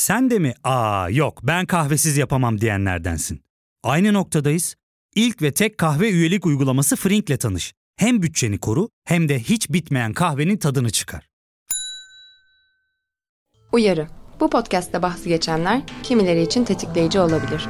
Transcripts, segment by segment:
Sen de mi aa yok ben kahvesiz yapamam diyenlerdensin. Aynı noktadayız. İlk ve tek kahve üyelik uygulaması Frink'le tanış. Hem bütçeni koru hem de hiç bitmeyen kahvenin tadını çıkar. Uyarı. Bu podcast'te bahsi geçenler kimileri için tetikleyici olabilir.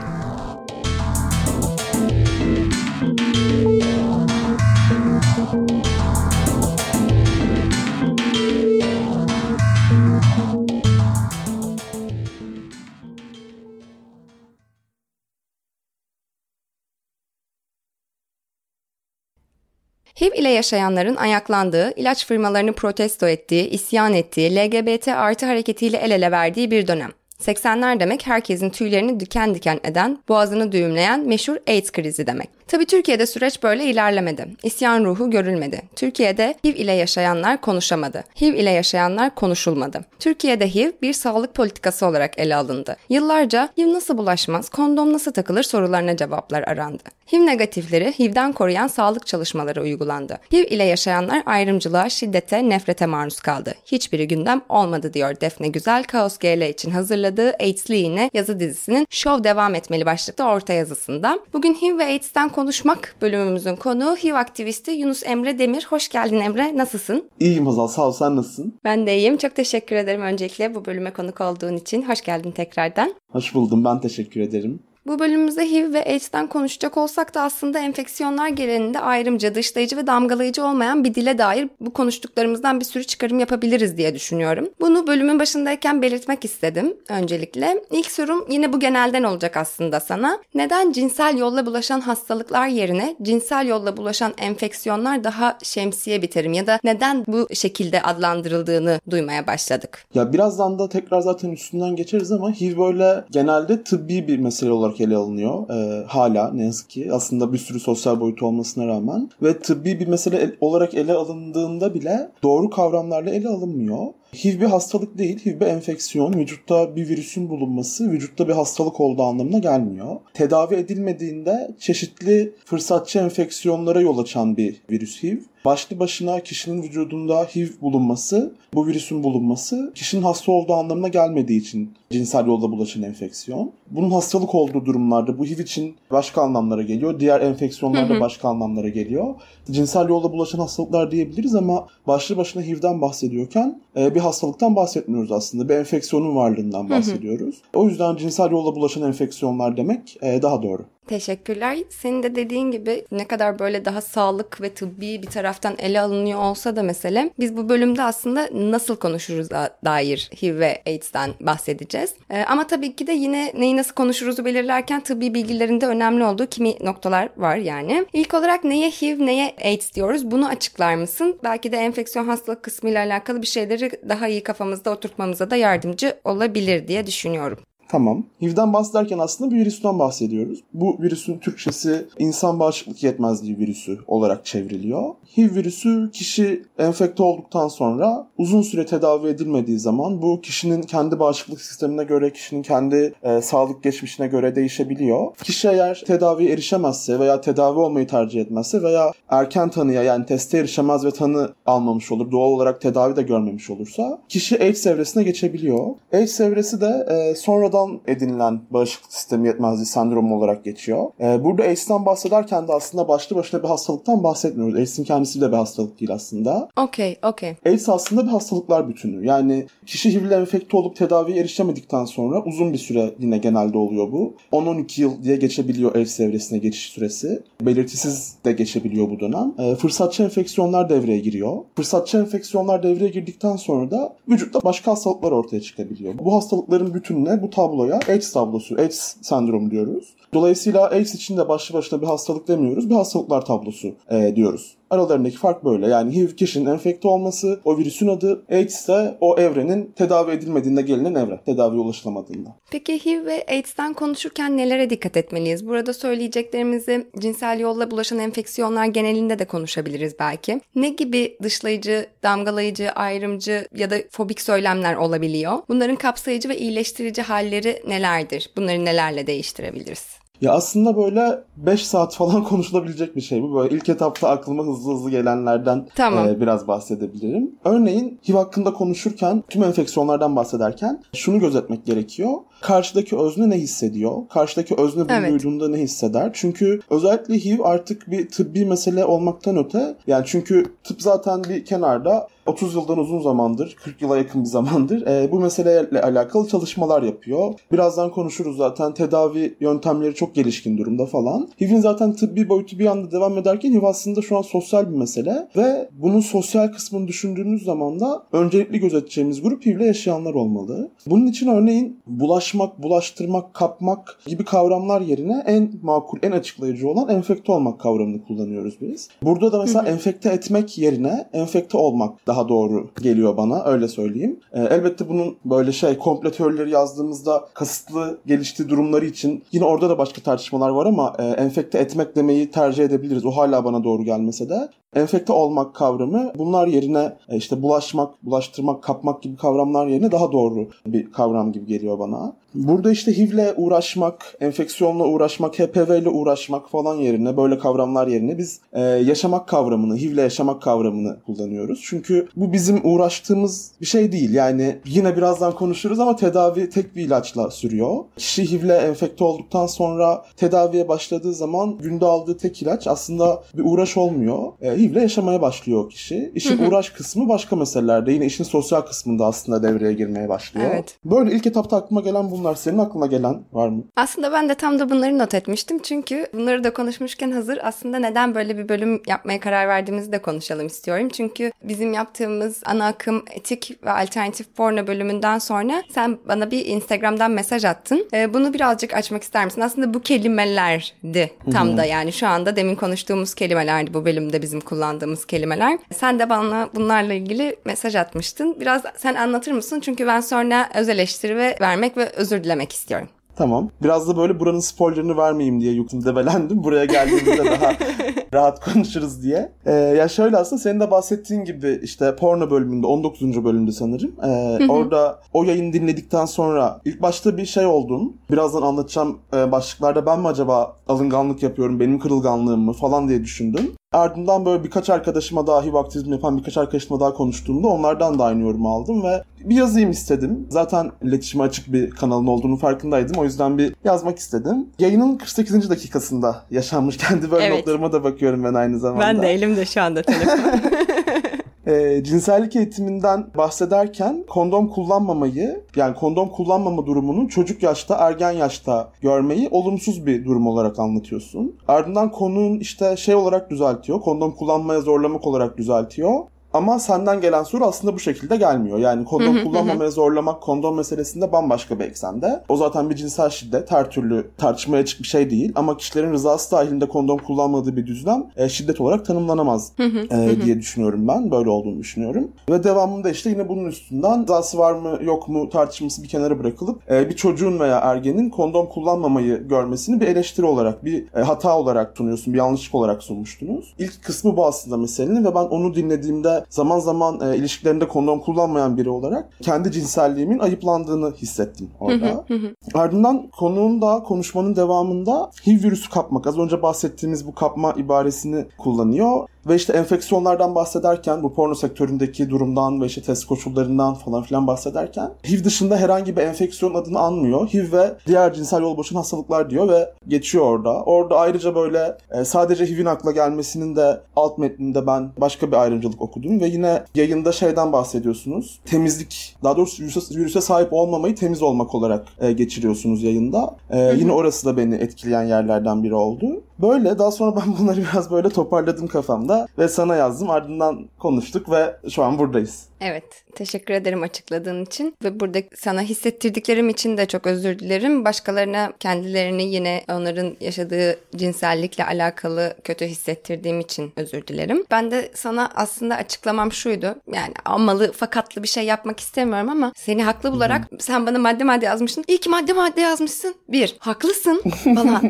HIV ile yaşayanların ayaklandığı, ilaç firmalarını protesto ettiği, isyan ettiği, LGBT artı hareketiyle el ele verdiği bir dönem. 80'ler demek herkesin tüylerini diken diken eden, boğazını düğümleyen meşhur AIDS krizi demek. Tabi Türkiye'de süreç böyle ilerlemedi. İsyan ruhu görülmedi. Türkiye'de HIV ile yaşayanlar konuşamadı. HIV ile yaşayanlar konuşulmadı. Türkiye'de HIV bir sağlık politikası olarak ele alındı. Yıllarca HIV nasıl bulaşmaz, kondom nasıl takılır sorularına cevaplar arandı. HIV negatifleri HIV'den koruyan sağlık çalışmaları uygulandı. HIV ile yaşayanlar ayrımcılığa, şiddete, nefrete maruz kaldı. Hiçbiri gündem olmadı diyor Defne Güzel, Kaos GL için hazırladığı AIDS'li yine yazı dizisinin Show devam etmeli başlıklı orta yazısında. Bugün HIV ve AIDS'ten konuşmak bölümümüzün konuğu HIV aktivisti Yunus Emre Demir. Hoş geldin Emre, nasılsın? İyiyim Hazal, sağ ol. Sen nasılsın? Ben de iyiyim. Çok teşekkür ederim öncelikle bu bölüme konuk olduğun için. Hoş geldin tekrardan. Hoş buldum. Ben teşekkür ederim. Bu bölümümüzde HIV ve AIDS'ten konuşacak olsak da aslında enfeksiyonlar genelinde ayrımcı, dışlayıcı ve damgalayıcı olmayan bir dile dair bu konuştuklarımızdan bir sürü çıkarım yapabiliriz diye düşünüyorum. Bunu bölümün başındayken belirtmek istedim öncelikle. İlk sorum yine bu genelden olacak aslında sana. Neden cinsel yolla bulaşan hastalıklar yerine cinsel yolla bulaşan enfeksiyonlar daha şemsiye bir terim ya da neden bu şekilde adlandırıldığını duymaya başladık? Ya birazdan da tekrar zaten üstünden geçeriz ama HIV böyle genelde tıbbi bir mesele olarak ele alınıyor. Ee, hala ne yazık ki. Aslında bir sürü sosyal boyutu olmasına rağmen. Ve tıbbi bir mesele olarak ele alındığında bile doğru kavramlarla ele alınmıyor. HIV bir hastalık değil, HIV bir enfeksiyon. Vücutta bir virüsün bulunması, vücutta bir hastalık olduğu anlamına gelmiyor. Tedavi edilmediğinde çeşitli fırsatçı enfeksiyonlara yol açan bir virüs HIV. Başlı başına kişinin vücudunda HIV bulunması, bu virüsün bulunması kişinin hasta olduğu anlamına gelmediği için cinsel yolda bulaşan enfeksiyon. Bunun hastalık olduğu durumlarda bu HIV için başka anlamlara geliyor. Diğer enfeksiyonlarda başka anlamlara geliyor. Cinsel yolda bulaşan hastalıklar diyebiliriz ama başlı başına HIV'den bahsediyorken e, bir hastalıktan bahsetmiyoruz aslında. Bir enfeksiyonun varlığından bahsediyoruz. O yüzden cinsel yolla bulaşan enfeksiyonlar demek e, daha doğru. Teşekkürler. Senin de dediğin gibi ne kadar böyle daha sağlık ve tıbbi bir taraftan ele alınıyor olsa da mesele biz bu bölümde aslında nasıl konuşuruz dair HIV ve AIDS'ten bahsedeceğiz. Ee, ama tabii ki de yine neyi nasıl konuşuruzu belirlerken tıbbi bilgilerinde önemli olduğu kimi noktalar var yani. İlk olarak neye HIV neye AIDS diyoruz bunu açıklar mısın? Belki de enfeksiyon hastalık kısmıyla alakalı bir şeyleri daha iyi kafamızda oturtmamıza da yardımcı olabilir diye düşünüyorum. Tamam. HIV'den bahsederken aslında bir virüsten bahsediyoruz. Bu virüsün Türkçesi insan bağışıklık yetmezliği virüsü olarak çevriliyor. HIV virüsü kişi enfekte olduktan sonra uzun süre tedavi edilmediği zaman bu kişinin kendi bağışıklık sistemine göre, kişinin kendi e, sağlık geçmişine göre değişebiliyor. Kişi eğer tedaviye erişemezse veya tedavi olmayı tercih etmezse veya erken tanıya yani teste erişemez ve tanı almamış olur, doğal olarak tedavi de görmemiş olursa kişi AIDS evresine geçebiliyor. AIDS evresi de e, sonradan edinilen bağışıklık sistemi yetmezliği sendromu olarak geçiyor. E, burada AIDS'ten bahsederken de aslında başlı başına bir hastalıktan bahsetmiyoruz. AIDS'in kendisi de bir hastalık değil aslında. Okey, okey. AIDS aslında bir hastalıklar bütünü. Yani kişi HIV ile enfekte olup tedaviye erişemedikten sonra uzun bir süre yine genelde oluyor bu. 10-12 yıl diye geçebiliyor AIDS evresine geçiş süresi. Belirtisiz de geçebiliyor bu dönem. E, fırsatçı enfeksiyonlar devreye giriyor. Fırsatçı enfeksiyonlar devreye girdikten sonra da vücutta başka hastalıklar ortaya çıkabiliyor. Bu hastalıkların bütününe bu tabloya AIDS tablosu, AIDS sendromu diyoruz. Dolayısıyla AIDS için de başlı başına bir hastalık demiyoruz, bir hastalıklar tablosu e, diyoruz. Aralarındaki fark böyle. Yani HIV kişinin enfekte olması, o virüsün adı, AIDS ise o evrenin tedavi edilmediğinde gelinen evre, tedaviye ulaşılamadığında. Peki HIV ve AIDS'ten konuşurken nelere dikkat etmeliyiz? Burada söyleyeceklerimizi cinsel yolla bulaşan enfeksiyonlar genelinde de konuşabiliriz belki. Ne gibi dışlayıcı, damgalayıcı, ayrımcı ya da fobik söylemler olabiliyor? Bunların kapsayıcı ve iyileştirici halleri nelerdir? Bunları nelerle değiştirebiliriz? Ya aslında böyle 5 saat falan konuşulabilecek bir şey bu. Böyle ilk etapta aklıma hızlı hızlı gelenlerden tamam. e, biraz bahsedebilirim. Örneğin HIV hakkında konuşurken, tüm enfeksiyonlardan bahsederken şunu gözetmek gerekiyor karşıdaki özne ne hissediyor? Karşıdaki özne bunu evet. duyduğunda ne hisseder? Çünkü özellikle HIV artık bir tıbbi mesele olmaktan öte yani çünkü tıp zaten bir kenarda 30 yıldan uzun zamandır, 40 yıla yakın bir zamandır e, bu meseleyle alakalı çalışmalar yapıyor. Birazdan konuşuruz zaten tedavi yöntemleri çok gelişkin durumda falan. HIV'in zaten tıbbi boyutu bir anda devam ederken HIV aslında şu an sosyal bir mesele ve bunun sosyal kısmını düşündüğünüz zaman da öncelikli gözeteceğimiz grup HIV'le yaşayanlar olmalı. Bunun için örneğin bulaşmak, bulaştırmak, kapmak gibi kavramlar yerine en makul, en açıklayıcı olan enfekte olmak kavramını kullanıyoruz biz. Burada da mesela enfekte etmek yerine enfekte olmak daha doğru geliyor bana öyle söyleyeyim. E, elbette bunun böyle şey komple teorileri yazdığımızda kasıtlı geliştiği durumları için yine orada da başka tartışmalar var ama e, enfekte etmek demeyi tercih edebiliriz. O hala bana doğru gelmese de enfekte olmak kavramı bunlar yerine e, işte bulaşmak, bulaştırmak, kapmak gibi kavramlar yerine daha doğru bir kavram gibi geliyor bana. Burada işte HIV'le uğraşmak, enfeksiyonla uğraşmak, HPV ile uğraşmak falan yerine böyle kavramlar yerine biz e, yaşamak kavramını, HIV'le yaşamak kavramını kullanıyoruz. Çünkü bu bizim uğraştığımız bir şey değil. Yani yine birazdan konuşuruz ama tedavi tek bir ilaçla sürüyor. Kişi HIV'le enfekte olduktan sonra tedaviye başladığı zaman günde aldığı tek ilaç aslında bir uğraş olmuyor. E, HIV'le yaşamaya başlıyor kişi. İşin hı hı. uğraş kısmı başka meselelerde. Yine işin sosyal kısmında aslında devreye girmeye başlıyor. Evet. Böyle ilk etapta aklıma gelen bunlar. Senin aklına gelen var mı? Aslında ben de tam da bunları not etmiştim. Çünkü bunları da konuşmuşken hazır aslında neden böyle bir bölüm yapmaya karar verdiğimizi de konuşalım istiyorum. Çünkü bizim yaptığımız ana akım etik ve alternatif porno bölümünden sonra sen bana bir Instagram'dan mesaj attın. Ee, bunu birazcık açmak ister misin? Aslında bu kelimelerdi tam da yani şu anda demin konuştuğumuz kelimelerdi bu bölümde bizim kullandığımız kelimeler. Sen de bana bunlarla ilgili mesaj atmıştın. Biraz sen anlatır mısın? Çünkü ben sonra öz eleştiri ve vermek ve özür dilemek istiyorum. Tamam. Biraz da böyle buranın spoilerını vermeyeyim diye yukun debelendim. Buraya geldiğimizde daha rahat konuşuruz diye. Ee, ya şöyle aslında senin de bahsettiğin gibi işte porno bölümünde 19. bölümde sanırım. Ee, orada o yayını dinledikten sonra ilk başta bir şey oldum. Birazdan anlatacağım e, başlıklarda ben mi acaba alınganlık yapıyorum, benim kırılganlığım mı falan diye düşündüm. Ardından böyle birkaç arkadaşıma daha HIV aktivizmi yapan birkaç arkadaşıma daha konuştuğumda onlardan da aynı yorumu aldım ve bir yazayım istedim. Zaten iletişime açık bir kanalın olduğunu farkındaydım. O yüzden bir yazmak istedim. Yayının 48. dakikasında yaşanmış kendi böyle evet. notlarıma da bakıyorum ben aynı zamanda. Ben de elimde şu anda telefon. e, cinsellik eğitiminden bahsederken kondom kullanmamayı yani kondom kullanmama durumunu çocuk yaşta ergen yaşta görmeyi olumsuz bir durum olarak anlatıyorsun. Ardından konunun işte şey olarak düzeltiyor. Kondom kullanmaya zorlamak olarak düzeltiyor. Ama senden gelen soru aslında bu şekilde gelmiyor. Yani kondom kullanmamaya zorlamak kondom meselesinde bambaşka bir eksende. O zaten bir cinsel şiddet her türlü tartışmaya açık bir şey değil. Ama kişilerin rızası dahilinde kondom kullanmadığı bir düzlem e, şiddet olarak tanımlanamaz e, diye düşünüyorum ben. Böyle olduğunu düşünüyorum. Ve devamında işte yine bunun üstünden rızası var mı yok mu tartışması bir kenara bırakılıp e, bir çocuğun veya ergenin kondom kullanmamayı görmesini bir eleştiri olarak, bir e, hata olarak sunuyorsun, bir yanlışlık olarak sunmuştunuz. İlk kısmı bu aslında meselenin ve ben onu dinlediğimde zaman zaman e, ilişkilerinde kondom kullanmayan biri olarak kendi cinselliğimin ayıplandığını hissettim orada. Ardından konunun da konuşmanın devamında HIV virüsü kapmak. Az önce bahsettiğimiz bu kapma ibaresini kullanıyor. Ve işte enfeksiyonlardan bahsederken bu porno sektöründeki durumdan ve işte test koşullarından falan filan bahsederken HIV dışında herhangi bir enfeksiyon adını anmıyor. HIV ve diğer cinsel yol boşun hastalıklar diyor ve geçiyor orada. Orada ayrıca böyle e, sadece HIV'in akla gelmesinin de alt metninde ben başka bir ayrımcılık okudum ve yine yayında şeyden bahsediyorsunuz. Temizlik, daha doğrusu virüse, virüse sahip olmamayı temiz olmak olarak e, geçiriyorsunuz yayında. E, yine orası da beni etkileyen yerlerden biri oldu. Böyle daha sonra ben bunları biraz böyle toparladım kafamda ve sana yazdım. Ardından konuştuk ve şu an buradayız. Evet, teşekkür ederim açıkladığın için ve burada sana hissettirdiklerim için de çok özür dilerim. Başkalarına kendilerini yine onların yaşadığı cinsellikle alakalı kötü hissettirdiğim için özür dilerim. Ben de sana aslında açıklamam şuydu. Yani amalı fakatlı bir şey yapmak istemiyorum ama seni haklı bularak sen bana madde madde yazmışsın. İyi ki madde madde yazmışsın. Bir, haklısın bana.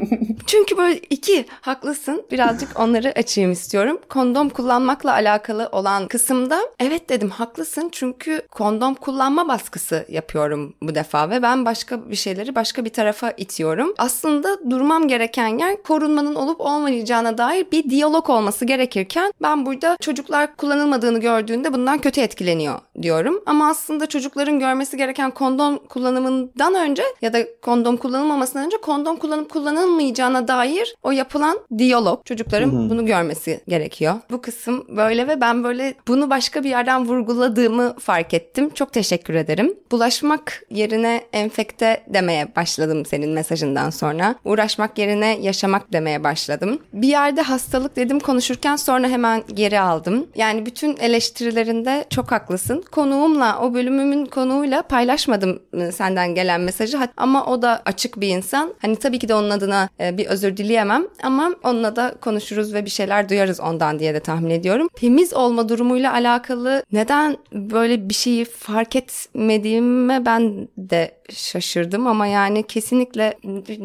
Çünkü böyle iki, haklısın. Birazcık onları açayım istiyorum. Kondom kullanmakla alakalı olan kısımda evet dedim haklı haklısın çünkü kondom kullanma baskısı yapıyorum bu defa ve ben başka bir şeyleri başka bir tarafa itiyorum. Aslında durmam gereken yer korunmanın olup olmayacağına dair bir diyalog olması gerekirken ben burada çocuklar kullanılmadığını gördüğünde bundan kötü etkileniyor diyorum. Ama aslında çocukların görmesi gereken kondom kullanımından önce ya da kondom kullanılmamasından önce kondom kullanıp kullanılmayacağına dair o yapılan diyalog çocukların hı hı. bunu görmesi gerekiyor. Bu kısım böyle ve ben böyle bunu başka bir yerden vurguladığımı fark ettim. Çok teşekkür ederim. Bulaşmak yerine enfekte demeye başladım senin mesajından sonra. Uğraşmak yerine yaşamak demeye başladım. Bir yerde hastalık dedim konuşurken sonra hemen geri aldım. Yani bütün eleştirilerinde çok haklısın. Konuğumla o bölümümün konuğuyla paylaşmadım ıı, senden gelen mesajı ama o da açık bir insan. Hani tabii ki de onun adına e, bir özür dileyemem ama onunla da konuşuruz ve bir şeyler duyarız ondan diye de tahmin ediyorum. Temiz olma durumuyla alakalı neden böyle bir şeyi fark etmediğime ben de şaşırdım ama yani kesinlikle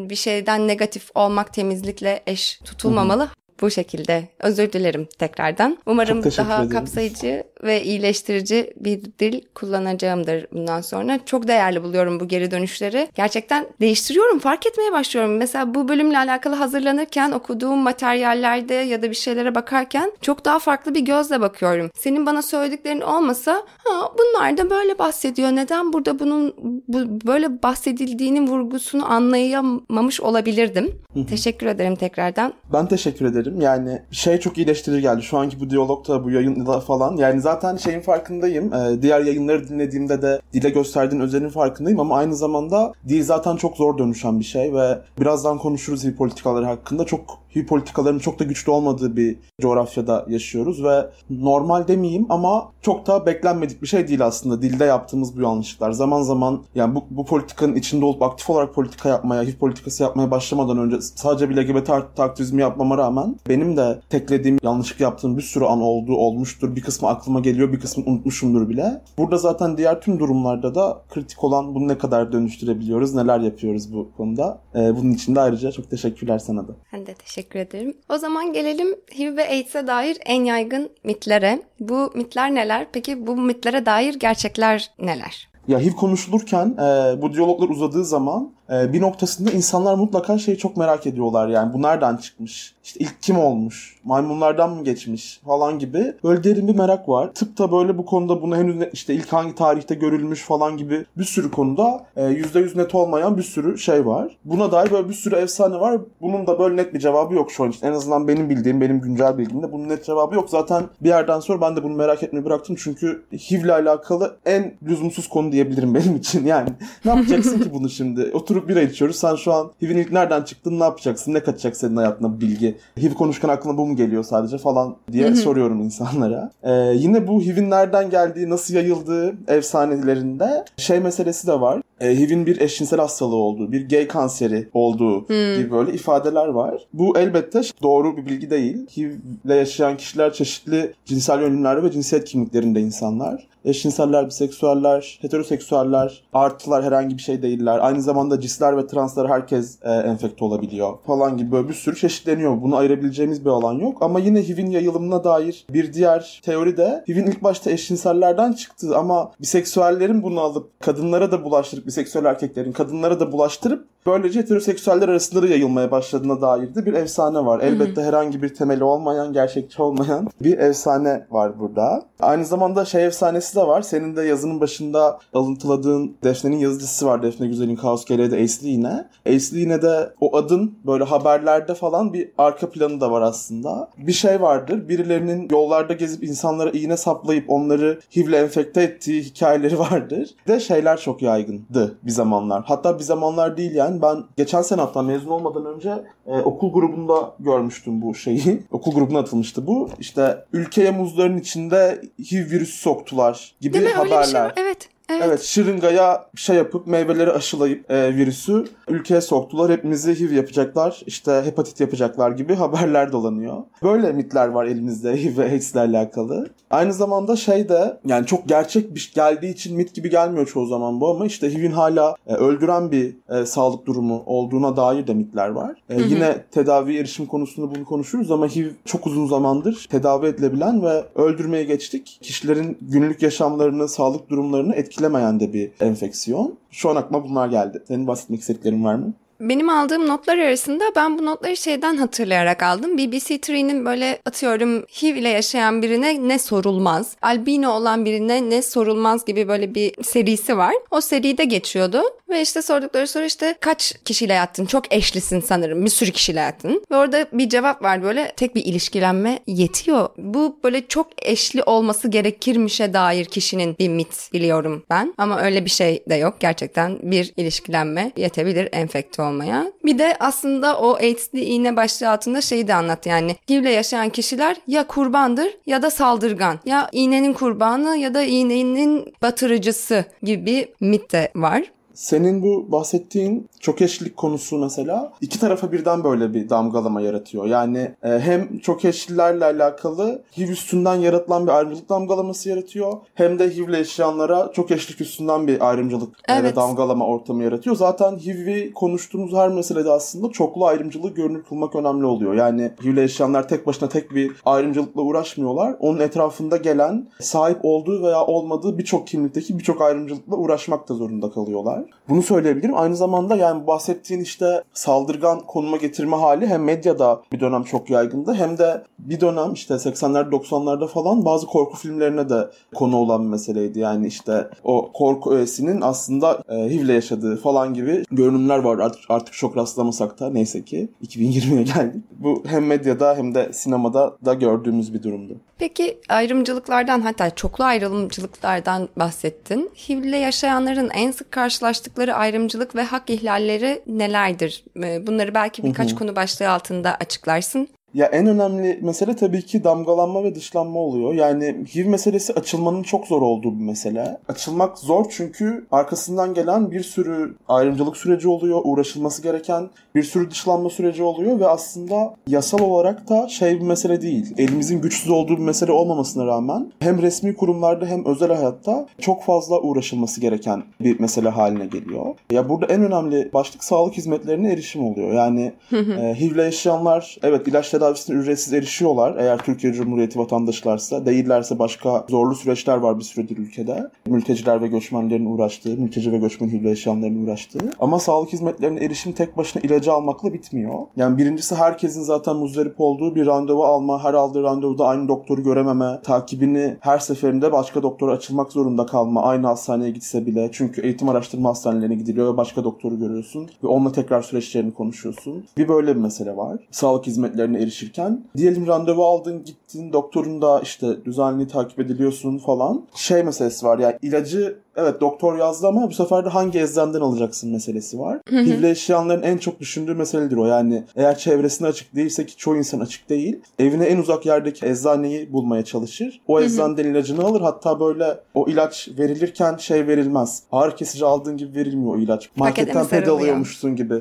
bir şeyden negatif olmak temizlikle eş tutulmamalı. Hı hı bu şekilde. Özür dilerim tekrardan. Umarım daha kapsayıcı ve iyileştirici bir dil kullanacağımdır bundan sonra. Çok değerli buluyorum bu geri dönüşleri. Gerçekten değiştiriyorum, fark etmeye başlıyorum. Mesela bu bölümle alakalı hazırlanırken okuduğum materyallerde ya da bir şeylere bakarken çok daha farklı bir gözle bakıyorum. Senin bana söylediklerin olmasa ha bunlar da böyle bahsediyor. Neden burada bunun bu, böyle bahsedildiğinin vurgusunu anlayamamış olabilirdim. teşekkür ederim tekrardan. Ben teşekkür ederim. Yani şey çok iyileştirici geldi. Şu anki bu diyalogta, bu yayında falan. Yani zaten şeyin farkındayım. Ee, diğer yayınları dinlediğimde de dile gösterdiğin özelin farkındayım ama aynı zamanda dil zaten çok zor dönüşen bir şey ve birazdan konuşuruz iyi politikaları hakkında. Çok Hü politikaların çok da güçlü olmadığı bir coğrafyada yaşıyoruz ve normal demeyeyim ama çok da beklenmedik bir şey değil aslında dilde yaptığımız bu yanlışlıklar. Zaman zaman yani bu, bu politikanın içinde olup aktif olarak politika yapmaya, HIV politikası yapmaya başlamadan önce sadece bir LGBT artı aktivizmi yapmama rağmen benim de teklediğim, yanlışlık yaptığım bir sürü an oldu, olmuştur. Bir kısmı aklıma geliyor, bir kısmı unutmuşumdur bile. Burada zaten diğer tüm durumlarda da kritik olan bunu ne kadar dönüştürebiliyoruz, neler yapıyoruz bu konuda. Ee, bunun için de ayrıca çok teşekkürler sana da. Ben de teşekkür teşekkür ederim. O zaman gelelim HIV ve AIDS'e dair en yaygın mitlere. Bu mitler neler? Peki bu mitlere dair gerçekler neler? Ya HIV konuşulurken e, bu diyaloglar uzadığı zaman e, bir noktasında insanlar mutlaka şeyi çok merak ediyorlar yani bu nereden çıkmış? İşte ilk kim olmuş? Maymunlardan mı geçmiş? Falan gibi. Böyle derin bir merak var. Tıp da böyle bu konuda bunu henüz işte ilk hangi tarihte görülmüş falan gibi bir sürü konuda e, %100 net olmayan bir sürü şey var. Buna dair böyle bir sürü efsane var. Bunun da böyle net bir cevabı yok şu an için. En azından benim bildiğim, benim güncel bildiğimde bunun net cevabı yok. Zaten bir yerden sonra ben de bunu merak etmeyi bıraktım. Çünkü HIV ile alakalı en lüzumsuz konu diyebilirim benim için. Yani ne yapacaksın ki bunu şimdi? Oturup bira içiyoruz. Sen şu an HIV'in ilk nereden çıktın? Ne yapacaksın? Ne kaçacak senin hayatına bilgi? HIV konuşurken aklına bu mu geliyor sadece falan diye soruyorum insanlara. Ee, yine bu HIV'in nereden geldiği, nasıl yayıldığı efsanelerinde şey meselesi de var. Ee, HIV'in bir eşcinsel hastalığı olduğu, bir gay kanseri olduğu hmm. gibi böyle ifadeler var. Bu elbette doğru bir bilgi değil. HIV ile yaşayan kişiler çeşitli cinsel yönelimlerde ve cinsiyet kimliklerinde insanlar eşcinseller, biseksüeller, heteroseksüeller, artılar herhangi bir şey değiller. Aynı zamanda cisler ve translar herkes e, enfekte olabiliyor falan gibi böyle bir sürü çeşitleniyor. Bunu ayırabileceğimiz bir alan yok. Ama yine HIV'in yayılımına dair bir diğer teori de HIV'in ilk başta eşcinsellerden çıktığı ama biseksüellerin bunu alıp kadınlara da bulaştırıp biseksüel erkeklerin kadınlara da bulaştırıp böylece heteroseksüeller arasında da yayılmaya başladığına dair de bir efsane var. Elbette herhangi bir temeli olmayan, gerçekçi olmayan bir efsane var burada. Aynı zamanda şey efsanesi de var. Senin de yazının başında alıntıladığın Defne'nin yazı dizisi var. Defne Güzel'in Kaos GL'de Ace yine. Ace yine de o adın böyle haberlerde falan bir arka planı da var aslında. Bir şey vardır. Birilerinin yollarda gezip insanlara iğne saplayıp onları HIV'le enfekte ettiği hikayeleri vardır. De şeyler çok yaygındı bir zamanlar. Hatta bir zamanlar değil yani ben geçen sene hatta mezun olmadan önce e, okul grubunda görmüştüm bu şeyi. okul grubuna atılmıştı bu. İşte ülkeye muzların içinde HIV virüsü soktular gibi Değil mi? haberler. Öyle bir şey Evet. Evet. evet şırıngaya şey yapıp meyveleri aşılayıp e, virüsü ülkeye soktular. Hepimizi HIV yapacaklar, işte hepatit yapacaklar gibi haberler dolanıyor. Böyle mitler var elimizde HIV ve AIDS ile alakalı. Aynı zamanda şey de yani çok gerçek bir geldiği için mit gibi gelmiyor çoğu zaman bu ama işte HIV'in hala e, öldüren bir e, sağlık durumu olduğuna dair de mitler var. E, hı hı. Yine tedavi erişim konusunda bunu konuşuruz ama HIV çok uzun zamandır tedavi edilebilen ve öldürmeye geçtik. Kişilerin günlük yaşamlarını, sağlık durumlarını etkilemeyen de bir enfeksiyon. Şu an aklıma bunlar geldi. Senin bahsetmek istediklerin var mı? Benim aldığım notlar arasında ben bu notları şeyden hatırlayarak aldım. BBC Three'nin böyle atıyorum HIV ile yaşayan birine ne sorulmaz, albino olan birine ne sorulmaz gibi böyle bir serisi var. O seride geçiyordu ve işte sordukları soru işte kaç kişiyle yattın? Çok eşlisin sanırım. Bir sürü kişiyle yattın. Ve orada bir cevap var böyle tek bir ilişkilenme yetiyor. Bu böyle çok eşli olması gerekirmişe dair kişinin bir mit biliyorum ben. Ama öyle bir şey de yok. Gerçekten bir ilişkilenme yetebilir enfekte olmaya. Bir de aslında o AIDS'li iğne başlığı altında şeyi de anlat yani. HIV'le yaşayan kişiler ya kurbandır ya da saldırgan. Ya iğnenin kurbanı ya da iğnenin batırıcısı gibi mit de var. Senin bu bahsettiğin çok eşlilik konusu mesela iki tarafa birden böyle bir damgalama yaratıyor. Yani e, hem çok eşlilerle alakalı HIV üstünden yaratılan bir ayrımcılık damgalaması yaratıyor. Hem de HIV'le yaşayanlara çok eşlik üstünden bir ayrımcılık e, evet. ve damgalama ortamı yaratıyor. Zaten HIV'i konuştuğumuz her meselede aslında çoklu ayrımcılığı görünür kılmak önemli oluyor. Yani HIV'le yaşayanlar tek başına tek bir ayrımcılıkla uğraşmıyorlar. Onun etrafında gelen sahip olduğu veya olmadığı birçok kimlikteki birçok ayrımcılıkla uğraşmak da zorunda kalıyorlar. Bunu söyleyebilirim. Aynı zamanda yani bahsettiğin işte saldırgan konuma getirme hali hem medyada bir dönem çok yaygındı hem de bir dönem işte 80'lerde 90'larda falan bazı korku filmlerine de konu olan bir meseleydi. Yani işte o korku öğesinin aslında e, HIV'le yaşadığı falan gibi görünümler var. Artık, artık çok rastlamasak da neyse ki 2020'ye geldik. Bu hem medyada hem de sinemada da gördüğümüz bir durumdu. Peki ayrımcılıklardan hatta çoklu ayrımcılıklardan bahsettin. HIV'le yaşayanların en sık karşılaştıkları ayrımcılık ve hak ihlalleri nelerdir? Ee, bunları belki birkaç konu başlığı altında açıklarsın. Ya en önemli mesele tabii ki damgalanma ve dışlanma oluyor. Yani HIV meselesi açılmanın çok zor olduğu bir mesele. Açılmak zor çünkü arkasından gelen bir sürü ayrımcılık süreci oluyor, uğraşılması gereken bir sürü dışlanma süreci oluyor ve aslında yasal olarak da şey bir mesele değil. Elimizin güçsüz olduğu bir mesele olmamasına rağmen hem resmi kurumlarda hem özel hayatta çok fazla uğraşılması gereken bir mesele haline geliyor. Ya burada en önemli başlık sağlık hizmetlerine erişim oluyor. Yani e, HIV'le yaşayanlar evet ilaç tedavisine ücretsiz erişiyorlar eğer Türkiye Cumhuriyeti vatandaşlarsa. Değillerse başka zorlu süreçler var bir süredir ülkede. Mülteciler ve göçmenlerin uğraştığı, mülteci ve göçmen HIV yaşayanların uğraştığı. Ama sağlık hizmetlerine erişim tek başına ilacı almakla bitmiyor. Yani birincisi herkesin zaten muzdarip olduğu bir randevu alma, her aldığı randevuda aynı doktoru görememe, takibini her seferinde başka doktora açılmak zorunda kalma, aynı hastaneye gitse bile. Çünkü eğitim araştırma hastanelerine gidiliyor ve başka doktoru görüyorsun ve onunla tekrar süreçlerini konuşuyorsun. Bir böyle bir mesele var. Sağlık hizmetlerine erişirken. Diyelim randevu aldın gittin doktorun da işte düzenli takip ediliyorsun falan. Şey meselesi var yani ilacı evet doktor yazdı ama bu sefer de hangi eczaneden alacaksın meselesi var. HIV'le yaşayanların en çok düşündüğü meseledir o. Yani eğer çevresine açık değilse ki çoğu insan açık değil. Evine en uzak yerdeki eczaneyi bulmaya çalışır. O eczaneden ilacını alır. Hatta böyle o ilaç verilirken şey verilmez. Ağrı kesici aldığın gibi verilmiyor o ilaç. Marketten ped alıyormuşsun gibi.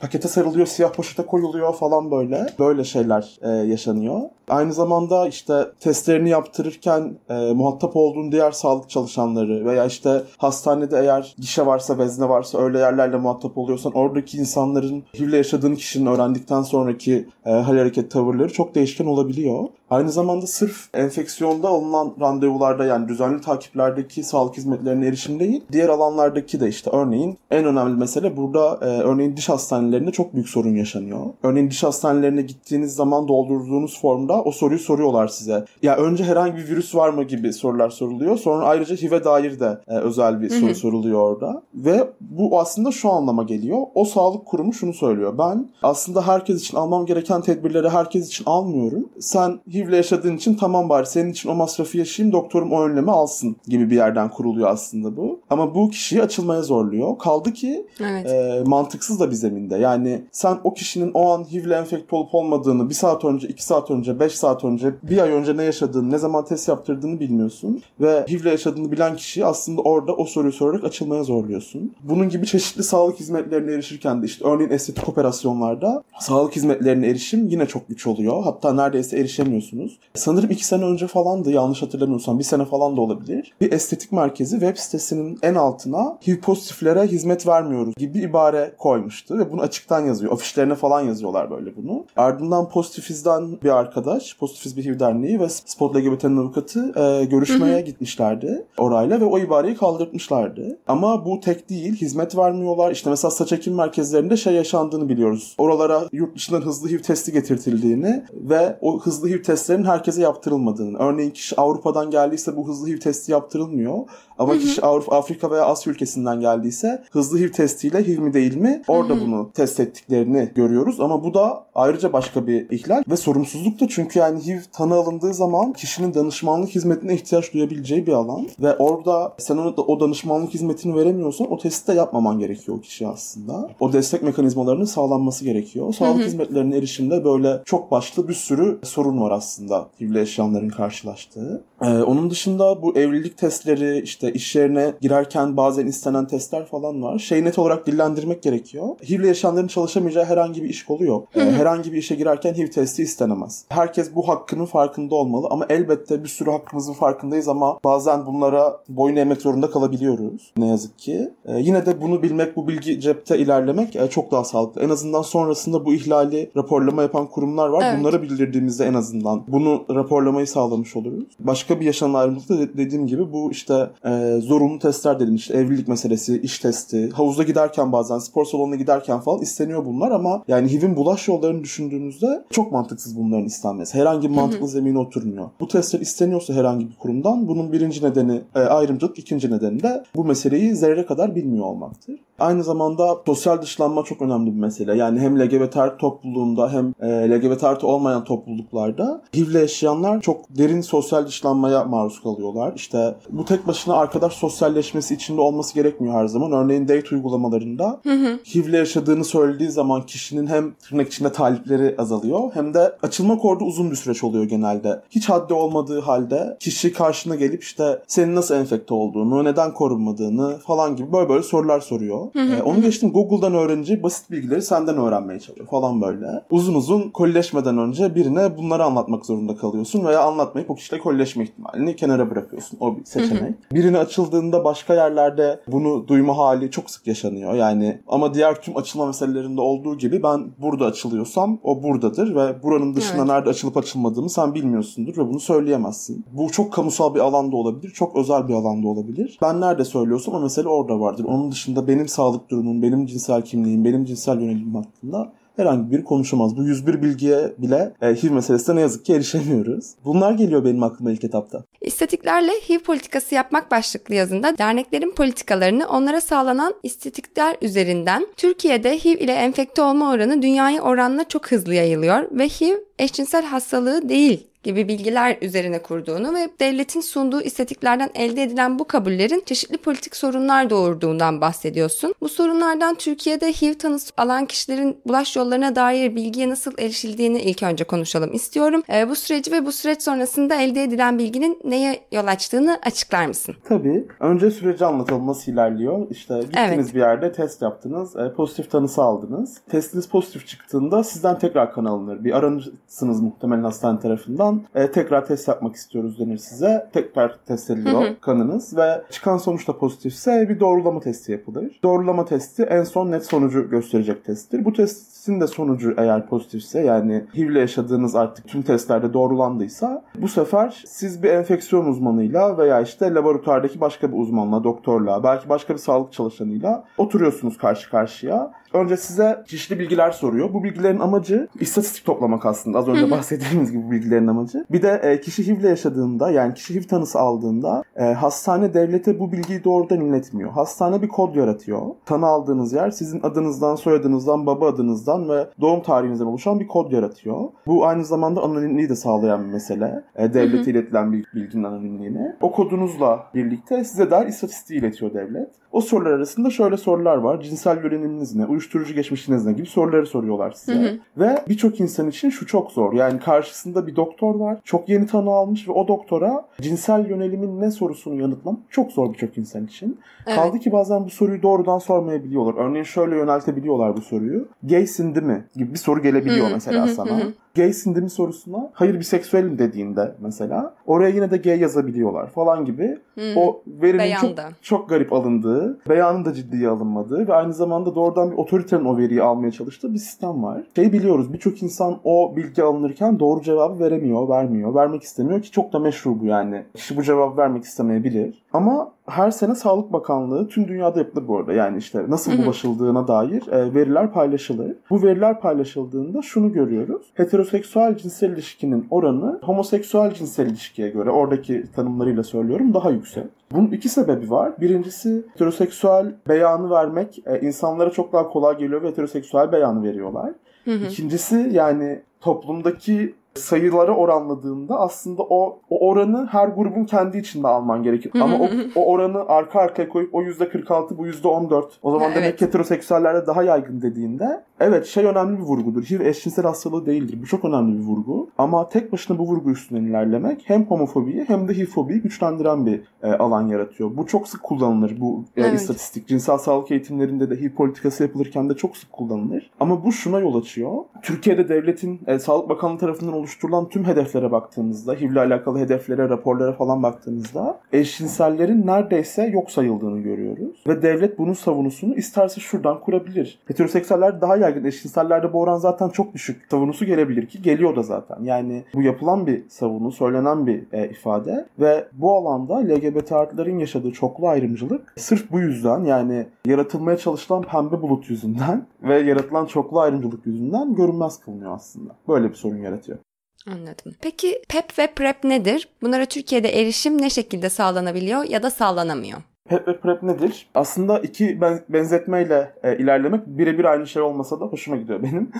Pakete sarılıyor, siyah poşete koyuluyor falan böyle. Böyle şeyler e, yaşanıyor. Aynı zamanda işte testlerini yaptırırken e, muhatap olduğun diğer sağlık çalışanları veya işte hastanede eğer gişe varsa, vezne varsa öyle yerlerle muhatap oluyorsan oradaki insanların HIV'le yaşadığın kişinin öğrendikten sonraki e, hal hareket tavırları çok değişken olabiliyor. Aynı zamanda sırf enfeksiyonda alınan randevularda yani düzenli takiplerdeki sağlık hizmetlerine erişim değil, diğer alanlardaki de işte örneğin en önemli mesele burada e, örneğin diş hastanelerinde çok büyük sorun yaşanıyor. Örneğin diş hastanelerine gittiğiniz zaman doldurduğunuz formda o soruyu soruyorlar size. Ya önce herhangi bir virüs var mı gibi sorular soruluyor. Sonra ayrıca HIV'e dair de e, özel bir soru soruluyor orada. Ve bu aslında şu anlama geliyor. O sağlık kurumu şunu söylüyor. Ben aslında herkes için almam gereken tedbirleri herkes için almıyorum. Sen HIV HIV'le yaşadığın için tamam bari senin için o masrafı yaşayayım doktorum o önlemi alsın gibi bir yerden kuruluyor aslında bu. Ama bu kişiyi açılmaya zorluyor. Kaldı ki evet. e, mantıksız da bir zeminde. Yani sen o kişinin o an HIV'le enfekte olup olmadığını bir saat önce, iki saat önce, beş saat önce, bir ay önce ne yaşadığını, ne zaman test yaptırdığını bilmiyorsun. Ve HIV'le yaşadığını bilen kişiyi aslında orada o soruyu sorarak açılmaya zorluyorsun. Bunun gibi çeşitli sağlık hizmetlerine erişirken de işte örneğin estetik operasyonlarda sağlık hizmetlerine erişim yine çok güç oluyor. Hatta neredeyse erişemiyorsunuz. Sanırım iki sene önce falandı yanlış hatırlamıyorsam bir sene falan da olabilir. Bir estetik merkezi web sitesinin en altına HIV pozitiflere hizmet vermiyoruz gibi bir ibare koymuştu ve bunu açıktan yazıyor. Afişlerine falan yazıyorlar böyle bunu. Ardından Pozitifiz'den bir arkadaş, Pozitifiz bir HIV derneği ve Spot LGBT'nin avukatı e, görüşmeye gitmişlerdi orayla ve o ibareyi kaldırtmışlardı. Ama bu tek değil. Hizmet vermiyorlar. İşte mesela saç ekim merkezlerinde şey yaşandığını biliyoruz. Oralara yurt dışından hızlı HIV testi getirtildiğini ve o hızlı HIV testlerin herkese yaptırılmadığını. Örneğin kişi Avrupa'dan geldiyse bu hızlı HIV testi yaptırılmıyor. Ama kişi Avrupa, Afrika veya Asya ülkesinden geldiyse hızlı HIV testiyle HIV mi değil mi orada bunu test ettiklerini görüyoruz. Ama bu da ayrıca başka bir ihlal ve sorumsuzluk da çünkü yani HIV tanı alındığı zaman kişinin danışmanlık hizmetine ihtiyaç duyabileceği bir alan ve orada sen ona o danışmanlık hizmetini veremiyorsan o testi de yapmaman gerekiyor o kişi aslında. O destek mekanizmalarının sağlanması gerekiyor. Sağlık hı hı. hizmetlerine erişimde böyle çok başlı bir sürü sorun var aslında HIV'le yaşayanların karşılaştığı. Ee, onun dışında bu evlilik testleri işte iş yerine girerken bazen istenen testler falan var. Şey net olarak dillendirmek gerekiyor. HIV'le yaşayanların çalışamayacağı herhangi bir iş kolu yok. Ee, herhangi bir işe girerken HIV testi istenemez. Herkes bu hakkının farkında olmalı ama elbette bir sürü hakkımızın farkındayız ama bazen bunlara boyun eğmek zorunda kalabiliyoruz. Ne yazık ki. Ee, yine de bunu bilmek, bu bilgi cepte ilerlemek e, çok daha sağlıklı. En azından sonrasında bu ihlali raporlama yapan kurumlar var. Evet. Bunlara bildirdiğimizde en azından bunu raporlamayı sağlamış oluruz. Başka bir yaşanan ayrımcılık da dediğim gibi bu işte e, zorunlu testler dedim işte evlilik meselesi, iş testi, havuzda giderken bazen spor salonuna giderken falan isteniyor bunlar ama yani HIV'in bulaş yollarını düşündüğümüzde çok mantıksız bunların istenmesi. Herhangi bir mantıklı zemine oturmuyor. Bu testler isteniyorsa herhangi bir kurumdan bunun birinci nedeni e, ayrımcılık, ikinci nedeni de bu meseleyi zerre kadar bilmiyor olmaktır. Aynı zamanda sosyal dışlanma çok önemli bir mesele. Yani hem LGBT topluluğunda hem e, LGBT olmayan topluluklarda HIV'le yaşayanlar çok derin sosyal dışlanmaya maruz kalıyorlar. İşte bu tek başına arkadaş sosyalleşmesi içinde olması gerekmiyor her zaman. Örneğin date uygulamalarında. HIV'le yaşadığını söylediği zaman kişinin hem tırnak içinde talipleri azalıyor hem de açılma kordu uzun bir süreç oluyor genelde. Hiç haddi olmadığı halde kişi karşına gelip işte senin nasıl enfekte olduğunu, neden korunmadığını falan gibi böyle böyle sorular soruyor. Ee, onu geçtim Google'dan öğrenci basit bilgileri senden öğrenmeye çalışıyor falan böyle. Uzun uzun kolileşmeden önce birine bunları anlatmak zorunda kalıyorsun veya anlatmayıp o kişiyle kolileşme ihtimalini kenara bırakıyorsun. O bir seçenek. Hı hı. Birine açıldığında başka yerlerde bunu duyma hali çok sık yaşanıyor. Yani ama diğer tüm açılma meselelerinde olduğu gibi ben burada açılıyorsam o buradadır ve buranın dışında evet. nerede açılıp açılmadığımı sen bilmiyorsundur ve bunu söyleyemezsin. Bu çok kamusal bir alanda olabilir, çok özel bir alanda olabilir. Ben nerede söylüyorsam o mesele orada vardır. Onun dışında benim sağlık durumum, benim cinsel kimliğim, benim cinsel yönelimim hakkında herhangi bir konuşamaz. Bu 101 bilgiye bile e, HIV meselesine ne yazık ki erişemiyoruz. Bunlar geliyor benim aklıma ilk etapta. İstatiklerle HIV politikası yapmak başlıklı yazında derneklerin politikalarını onlara sağlanan istatikler üzerinden Türkiye'de HIV ile enfekte olma oranı dünyaya oranla çok hızlı yayılıyor ve HIV eşcinsel hastalığı değil gibi bilgiler üzerine kurduğunu ve devletin sunduğu istatiklerden elde edilen bu kabullerin çeşitli politik sorunlar doğurduğundan bahsediyorsun. Bu sorunlardan Türkiye'de HIV tanısı alan kişilerin bulaş yollarına dair bilgiye nasıl erişildiğini ilk önce konuşalım istiyorum. E, bu süreci ve bu süreç sonrasında elde edilen bilginin neye yol açtığını açıklar mısın? Tabii. Önce süreci anlatalım nasıl ilerliyor. İşte gittiniz evet. bir yerde test yaptınız, e, pozitif tanısı aldınız. Testiniz pozitif çıktığında sizden tekrar kan alınır. Bir aranırsınız muhtemelen hastane tarafından e, tekrar test yapmak istiyoruz denir size. Tekrar test ediliyor hı hı. kanınız ve çıkan sonuç da pozitifse bir doğrulama testi yapılır. Doğrulama testi en son net sonucu gösterecek testtir. Bu testin de sonucu eğer pozitifse yani HIV ile yaşadığınız artık tüm testlerde doğrulandıysa bu sefer siz bir enfeksiyon uzmanıyla veya işte laboratuvardaki başka bir uzmanla, doktorla, belki başka bir sağlık çalışanıyla oturuyorsunuz karşı karşıya önce size çeşitli bilgiler soruyor. Bu bilgilerin amacı istatistik toplamak aslında. Az önce bahsettiğimiz gibi bilgilerin amacı. Bir de e, kişi HIV'le yaşadığında yani kişi HIV tanısı aldığında e, hastane devlete bu bilgiyi doğrudan iletmiyor. Hastane bir kod yaratıyor. Tanı aldığınız yer sizin adınızdan, soyadınızdan, baba adınızdan ve doğum tarihinizden oluşan bir kod yaratıyor. Bu aynı zamanda anonimliği de sağlayan bir mesele. E, devlete iletilen bir bilginin anonimliğini. O kodunuzla birlikte size dair istatistiği iletiyor devlet. O sorular arasında şöyle sorular var. Cinsel yöneliminiz ne? Uyuşturucu geçmişiniz ne? gibi soruları soruyorlar size. Hı hı. Ve birçok insan için şu çok zor. Yani karşısında bir doktor var. Çok yeni tanı almış ve o doktora cinsel yönelimin ne sorusunu yanıtlamak çok zor birçok insan için. Evet. Kaldı ki bazen bu soruyu doğrudan sormayabiliyorlar. Örneğin şöyle yöneltebiliyorlar bu soruyu. Gaysin değil mi? gibi bir soru gelebiliyor hı, mesela hı, sana. Hı, gaysin değil mi sorusuna hayır biseksüelim dediğinde mesela oraya yine de gay yazabiliyorlar falan gibi. Hmm, o verinin çok, çok garip alındığı, beyanın da ciddiye alınmadığı ve aynı zamanda doğrudan bir otoritenin o veriyi almaya çalıştığı bir sistem var. Şey biliyoruz birçok insan o bilgi alınırken doğru cevabı veremiyor, vermiyor, vermek istemiyor ki çok da meşru bu yani. Kişi bu cevabı vermek istemeyebilir. Ama her sene Sağlık Bakanlığı tüm dünyada yapılır bu arada. Yani işte nasıl bulaşıldığına dair e, veriler paylaşılır. Bu veriler paylaşıldığında şunu görüyoruz. Heteroseksüel cinsel ilişkinin oranı homoseksüel cinsel ilişkiye göre oradaki tanımlarıyla söylüyorum daha yüksek. Bunun iki sebebi var. Birincisi heteroseksüel beyanı vermek e, insanlara çok daha kolay geliyor ve heteroseksüel beyanı veriyorlar. Hı hı. İkincisi yani toplumdaki sayıları oranladığında aslında o, o oranı her grubun kendi içinde alman gerekir. Ama o, o oranı arka arkaya koyup o %46 bu %14 o zaman demek evet. heteroseksüellerde daha yaygın dediğinde evet şey önemli bir vurgudur. HIV eşcinsel hastalığı değildir. Bu çok önemli bir vurgu. Ama tek başına bu vurgu üstünden ilerlemek hem homofobiyi hem de HIVfobiyi güçlendiren bir e, alan yaratıyor. Bu çok sık kullanılır bu e, evet. istatistik. Cinsel sağlık eğitimlerinde de HIV politikası yapılırken de çok sık kullanılır. Ama bu şuna yol açıyor. Türkiye'de devletin e, Sağlık Bakanlığı tarafından oluşturulan tüm hedeflere baktığımızda, HIV ile alakalı hedeflere, raporlara falan baktığımızda eşcinsellerin neredeyse yok sayıldığını görüyoruz. Ve devlet bunun savunusunu isterse şuradan kurabilir. Heteroseksüeller daha yaygın, eşcinsellerde bu oran zaten çok düşük. Savunusu gelebilir ki geliyor da zaten. Yani bu yapılan bir savunu, söylenen bir e, ifade ve bu alanda LGBT artıların yaşadığı çoklu ayrımcılık sırf bu yüzden yani yaratılmaya çalışılan pembe bulut yüzünden ve yaratılan çoklu ayrımcılık yüzünden görünmez kılınıyor aslında. Böyle bir sorun yaratıyor. Anladım. Peki PEP ve PrEP nedir? Bunlara Türkiye'de erişim ne şekilde sağlanabiliyor ya da sağlanamıyor? PEP ve PrEP nedir? Aslında iki ben, benzetmeyle e, ilerlemek birebir aynı şey olmasa da hoşuma gidiyor benim.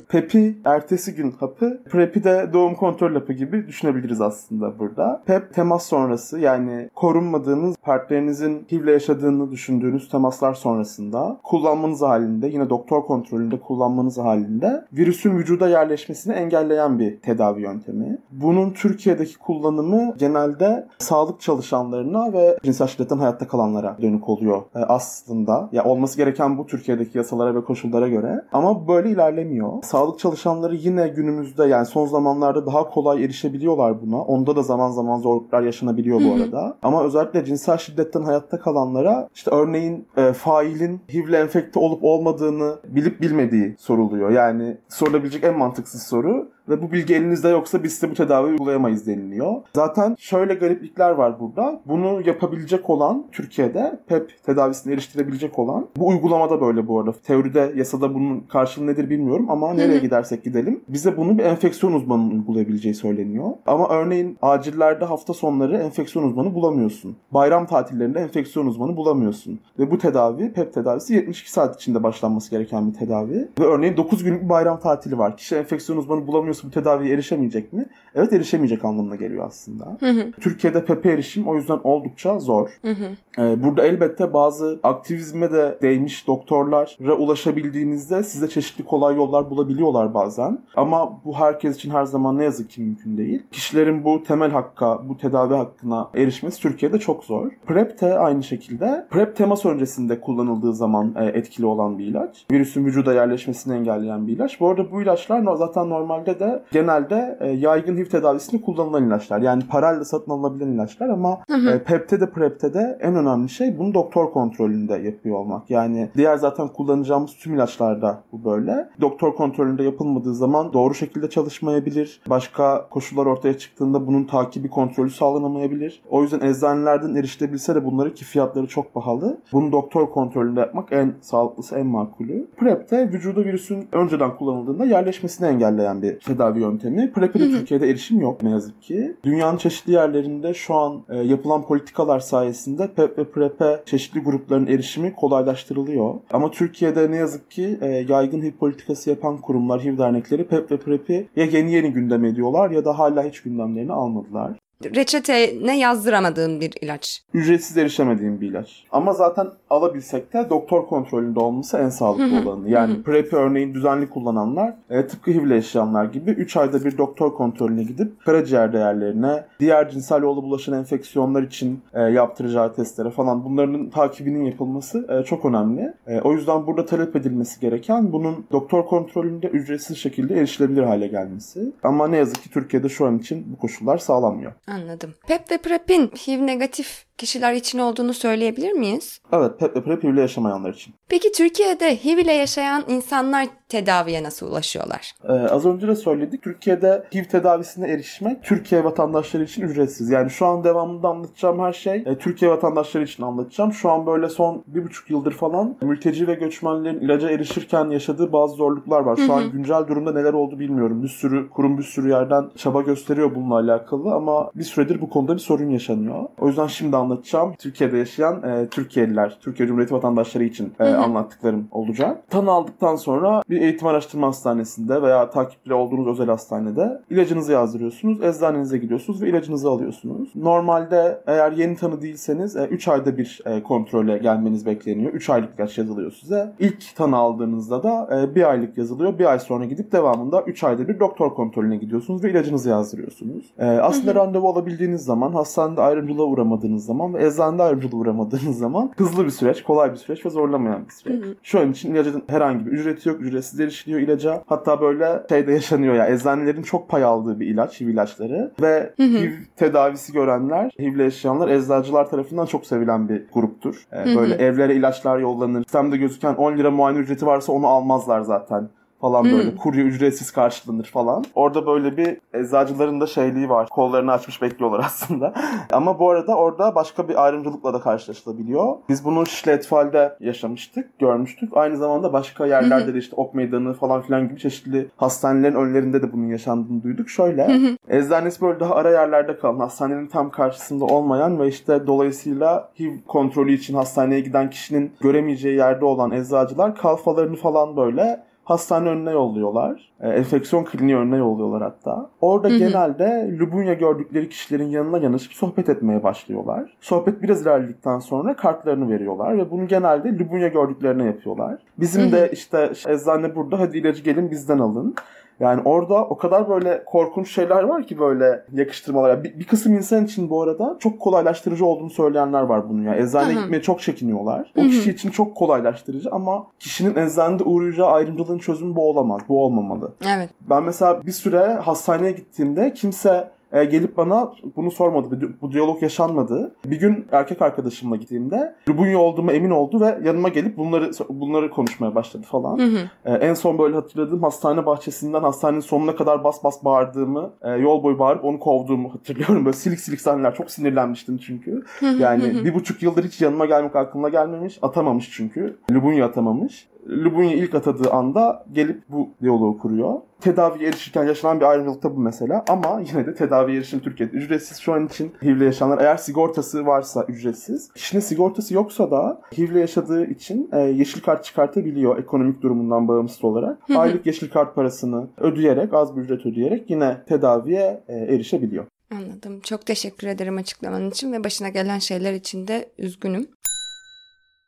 PEP'i ertesi gün hapı, PrEP'i de doğum kontrol hapı gibi düşünebiliriz aslında burada. PEP temas sonrası yani korunmadığınız partnerinizin HIV'le yaşadığını düşündüğünüz temaslar sonrasında kullanmanız halinde yine doktor kontrolünde kullanmanız halinde virüsün vücuda yerleşmesini engelleyen bir tedavi yöntemi. Bunun Türkiye'deki kullanımı genelde sağlık çalışanlarına ve cinsel şiddetten hayatta kalanlara dönük oluyor e, aslında. Ya olması gereken bu Türkiye'deki yasalara ve koşullara göre. Ama böyle ilerlemiyor. Sağlık çalışanları yine günümüzde yani son zamanlarda daha kolay erişebiliyorlar buna. Onda da zaman zaman zorluklar yaşanabiliyor bu arada. Ama özellikle cinsel şiddetten hayatta kalanlara işte örneğin e, failin HIV'le enfekte olup olmadığını bilip bilmediği soruluyor. Yani sorulabilecek en mantıksız soru ve bu bilgi elinizde yoksa biz size bu tedaviyi uygulayamayız deniliyor. Zaten şöyle gariplikler var burada. Bunu yapabilecek olan Türkiye'de PEP tedavisini eriştirebilecek olan bu uygulamada böyle bu arada. Teoride, yasada bunun karşılığı nedir bilmiyorum ama nereye gidersek gidelim. Bize bunu bir enfeksiyon uzmanının uygulayabileceği söyleniyor. Ama örneğin acillerde hafta sonları enfeksiyon uzmanı bulamıyorsun. Bayram tatillerinde enfeksiyon uzmanı bulamıyorsun. Ve bu tedavi, PEP tedavisi 72 saat içinde başlanması gereken bir tedavi. Ve örneğin 9 günlük bir bayram tatili var. Kişi enfeksiyon uzmanı bulamıyor bu tedaviye erişemeyecek mi? Evet erişemeyecek anlamına geliyor aslında. Hı hı. Türkiye'de PEP'e erişim o yüzden oldukça zor. Hı hı. Ee, burada elbette bazı aktivizme de değmiş doktorlara ulaşabildiğinizde size çeşitli kolay yollar bulabiliyorlar bazen. Ama bu herkes için her zaman ne yazık ki mümkün değil. Kişilerin bu temel hakka, bu tedavi hakkına erişmesi Türkiye'de çok zor. PrEP de aynı şekilde. PrEP temas öncesinde kullanıldığı zaman e, etkili olan bir ilaç. Virüsün vücuda yerleşmesini engelleyen bir ilaç. Bu arada bu ilaçlar zaten normalde de de genelde e, yaygın HIV tedavisinde kullanılan ilaçlar. Yani parayla satın alınabilen ilaçlar ama hı hı. E, PEP'te de PrEP'te de en önemli şey bunu doktor kontrolünde yapıyor olmak. Yani diğer zaten kullanacağımız tüm ilaçlarda bu böyle. Doktor kontrolünde yapılmadığı zaman doğru şekilde çalışmayabilir. Başka koşullar ortaya çıktığında bunun takibi kontrolü sağlanamayabilir. O yüzden eczanelerden erişilebilse de bunları ki fiyatları çok pahalı. Bunu doktor kontrolünde yapmak en sağlıklısı, en makulü. PrEP'te vücuda virüsün önceden kullanıldığında yerleşmesini engelleyen bir tedavi yöntemi. PrEP'e de Türkiye'de erişim yok ne yazık ki. Dünyanın çeşitli yerlerinde şu an e, yapılan politikalar sayesinde PEP ve PrEP'e çeşitli grupların erişimi kolaylaştırılıyor. Ama Türkiye'de ne yazık ki e, yaygın HIV politikası yapan kurumlar, HIV dernekleri PEP ve PrEP'i ya yeni yeni gündem ediyorlar ya da hala hiç gündemlerini almadılar. Reçetene yazdıramadığın bir ilaç. Ücretsiz erişemediğim bir ilaç. Ama zaten alabilsek de doktor kontrolünde olması en sağlıklı olanı. Yani PrEP örneğin düzenli kullananlar e, tıpkı HIV ile yaşayanlar gibi 3 ayda bir doktor kontrolüne gidip karaciğer değerlerine, diğer cinsel yolla bulaşan enfeksiyonlar için e, yaptıracağı testlere falan bunların takibinin yapılması e, çok önemli. E, o yüzden burada talep edilmesi gereken bunun doktor kontrolünde ücretsiz şekilde erişilebilir hale gelmesi. Ama ne yazık ki Türkiye'de şu an için bu koşullar sağlanmıyor. Anladım. PEP ve PrEP'in HIV negatif kişiler için olduğunu söyleyebilir miyiz? Evet, PEP ve PrEP ile yaşamayanlar için. Peki Türkiye'de HIV ile yaşayan insanlar tedaviye nasıl ulaşıyorlar? Ee, az önce de söyledik. Türkiye'de HIV tedavisine erişmek Türkiye vatandaşları için ücretsiz. Yani şu an devamında anlatacağım her şey e, Türkiye vatandaşları için anlatacağım. Şu an böyle son bir buçuk yıldır falan mülteci ve göçmenlerin ilaca erişirken yaşadığı bazı zorluklar var. Şu an güncel durumda neler oldu bilmiyorum. Bir sürü kurum bir sürü yerden çaba gösteriyor bununla alakalı ama bir süredir bu konuda bir sorun yaşanıyor. O yüzden şimdi anlatacağım. Türkiye'de yaşayan e, Türkiye'liler, Türkiye Cumhuriyeti vatandaşları için e, anlattıklarım olacak. Tanı aldıktan sonra bir eğitim araştırma hastanesinde veya takipli olduğunuz özel hastanede ilacınızı yazdırıyorsunuz. Eczanenize gidiyorsunuz ve ilacınızı alıyorsunuz. Normalde eğer yeni tanı değilseniz 3 ayda bir e, kontrole gelmeniz bekleniyor. 3 aylık ilaç yazılıyor size. İlk tanı aldığınızda da e, bir aylık yazılıyor. Bir ay sonra gidip devamında 3 ayda bir doktor kontrolüne gidiyorsunuz ve ilacınızı yazdırıyorsunuz. E, aslında randevu alabildiğiniz zaman, hastanede ayrımcılığa uğramadığınız zaman ve eczanede ayrımcılığa uğramadığınız zaman hızlı bir süreç, kolay bir süreç ve zorlamayan bir süreç. Şu an için ilacın herhangi bir ücreti yok. Ücretsiz erişiliyor ilaca. Hatta böyle şeyde yaşanıyor ya eczanelerin çok pay aldığı bir ilaç, HIV ilaçları ve HIV tedavisi görenler, HIV ile yaşayanlar eczacılar tarafından çok sevilen bir gruptur. Ee, böyle evlere ilaçlar yollanır. Sistemde gözüken 10 lira muayene ücreti varsa onu almazlar zaten falan böyle kurye ücretsiz karşılanır falan. Orada böyle bir eczacıların da şeyliği var. Kollarını açmış bekliyorlar aslında. Ama bu arada orada başka bir ayrımcılıkla da karşılaşılabiliyor. Biz bunu Şişli Etfal'de yaşamıştık, görmüştük. Aynı zamanda başka yerlerde de işte Ok Meydanı falan filan gibi çeşitli hastanelerin önlerinde de bunun yaşandığını duyduk. Şöyle, eczanesi böyle daha ara yerlerde kalan, hastanenin tam karşısında olmayan ve işte dolayısıyla HIV kontrolü için hastaneye giden kişinin göremeyeceği yerde olan eczacılar kalfalarını falan böyle hastane önüne yolluyorlar. E, enfeksiyon kliniği önüne yolluyorlar hatta. Orada genelde lubunya gördükleri kişilerin yanına yanaşıp sohbet etmeye başlıyorlar. Sohbet biraz ilerledikten sonra kartlarını veriyorlar ve bunu genelde lubunya gördüklerine yapıyorlar. Bizim de işte eczane burada hadi ilacı gelin bizden alın. Yani orada o kadar böyle korkunç şeyler var ki böyle yakıştırmalar. Bir, bir kısım insan için bu arada çok kolaylaştırıcı olduğunu söyleyenler var bunu ya. Eczaneye gitmeye çok çekiniyorlar. O kişi için çok kolaylaştırıcı ama kişinin eczanede uğrayacağı ayrımcılığın çözümü bu olamaz. Bu olmamalı. Evet. Ben mesela bir süre hastaneye gittiğimde kimse e, gelip bana bunu sormadı. Bu, diyalog yaşanmadı. Bir gün erkek arkadaşımla gittiğimde Lubunya olduğuma emin oldu ve yanıma gelip bunları bunları konuşmaya başladı falan. E, en son böyle hatırladığım hastane bahçesinden hastanenin sonuna kadar bas bas bağırdığımı, e, yol boyu bağırıp onu kovduğumu hatırlıyorum. Böyle silik silik sahneler. Çok sinirlenmiştim çünkü. Yani bir buçuk yıldır hiç yanıma gelmek aklına gelmemiş. Atamamış çünkü. Lubunya atamamış. Lubunya ilk atadığı anda gelip bu diyaloğu kuruyor. Tedaviye erişirken yaşanan bir ayrımcılıkta bu mesela ama yine de tedaviye erişim Türkiye'de ücretsiz şu an için HIV'le yaşayanlar eğer sigortası varsa ücretsiz. Kişinin sigortası yoksa da HIV'le yaşadığı için e, yeşil kart çıkartabiliyor ekonomik durumundan bağımsız olarak. Aylık yeşil kart parasını ödeyerek az bir ücret ödeyerek yine tedaviye e, erişebiliyor. Anladım. Çok teşekkür ederim açıklaman için ve başına gelen şeyler için de üzgünüm.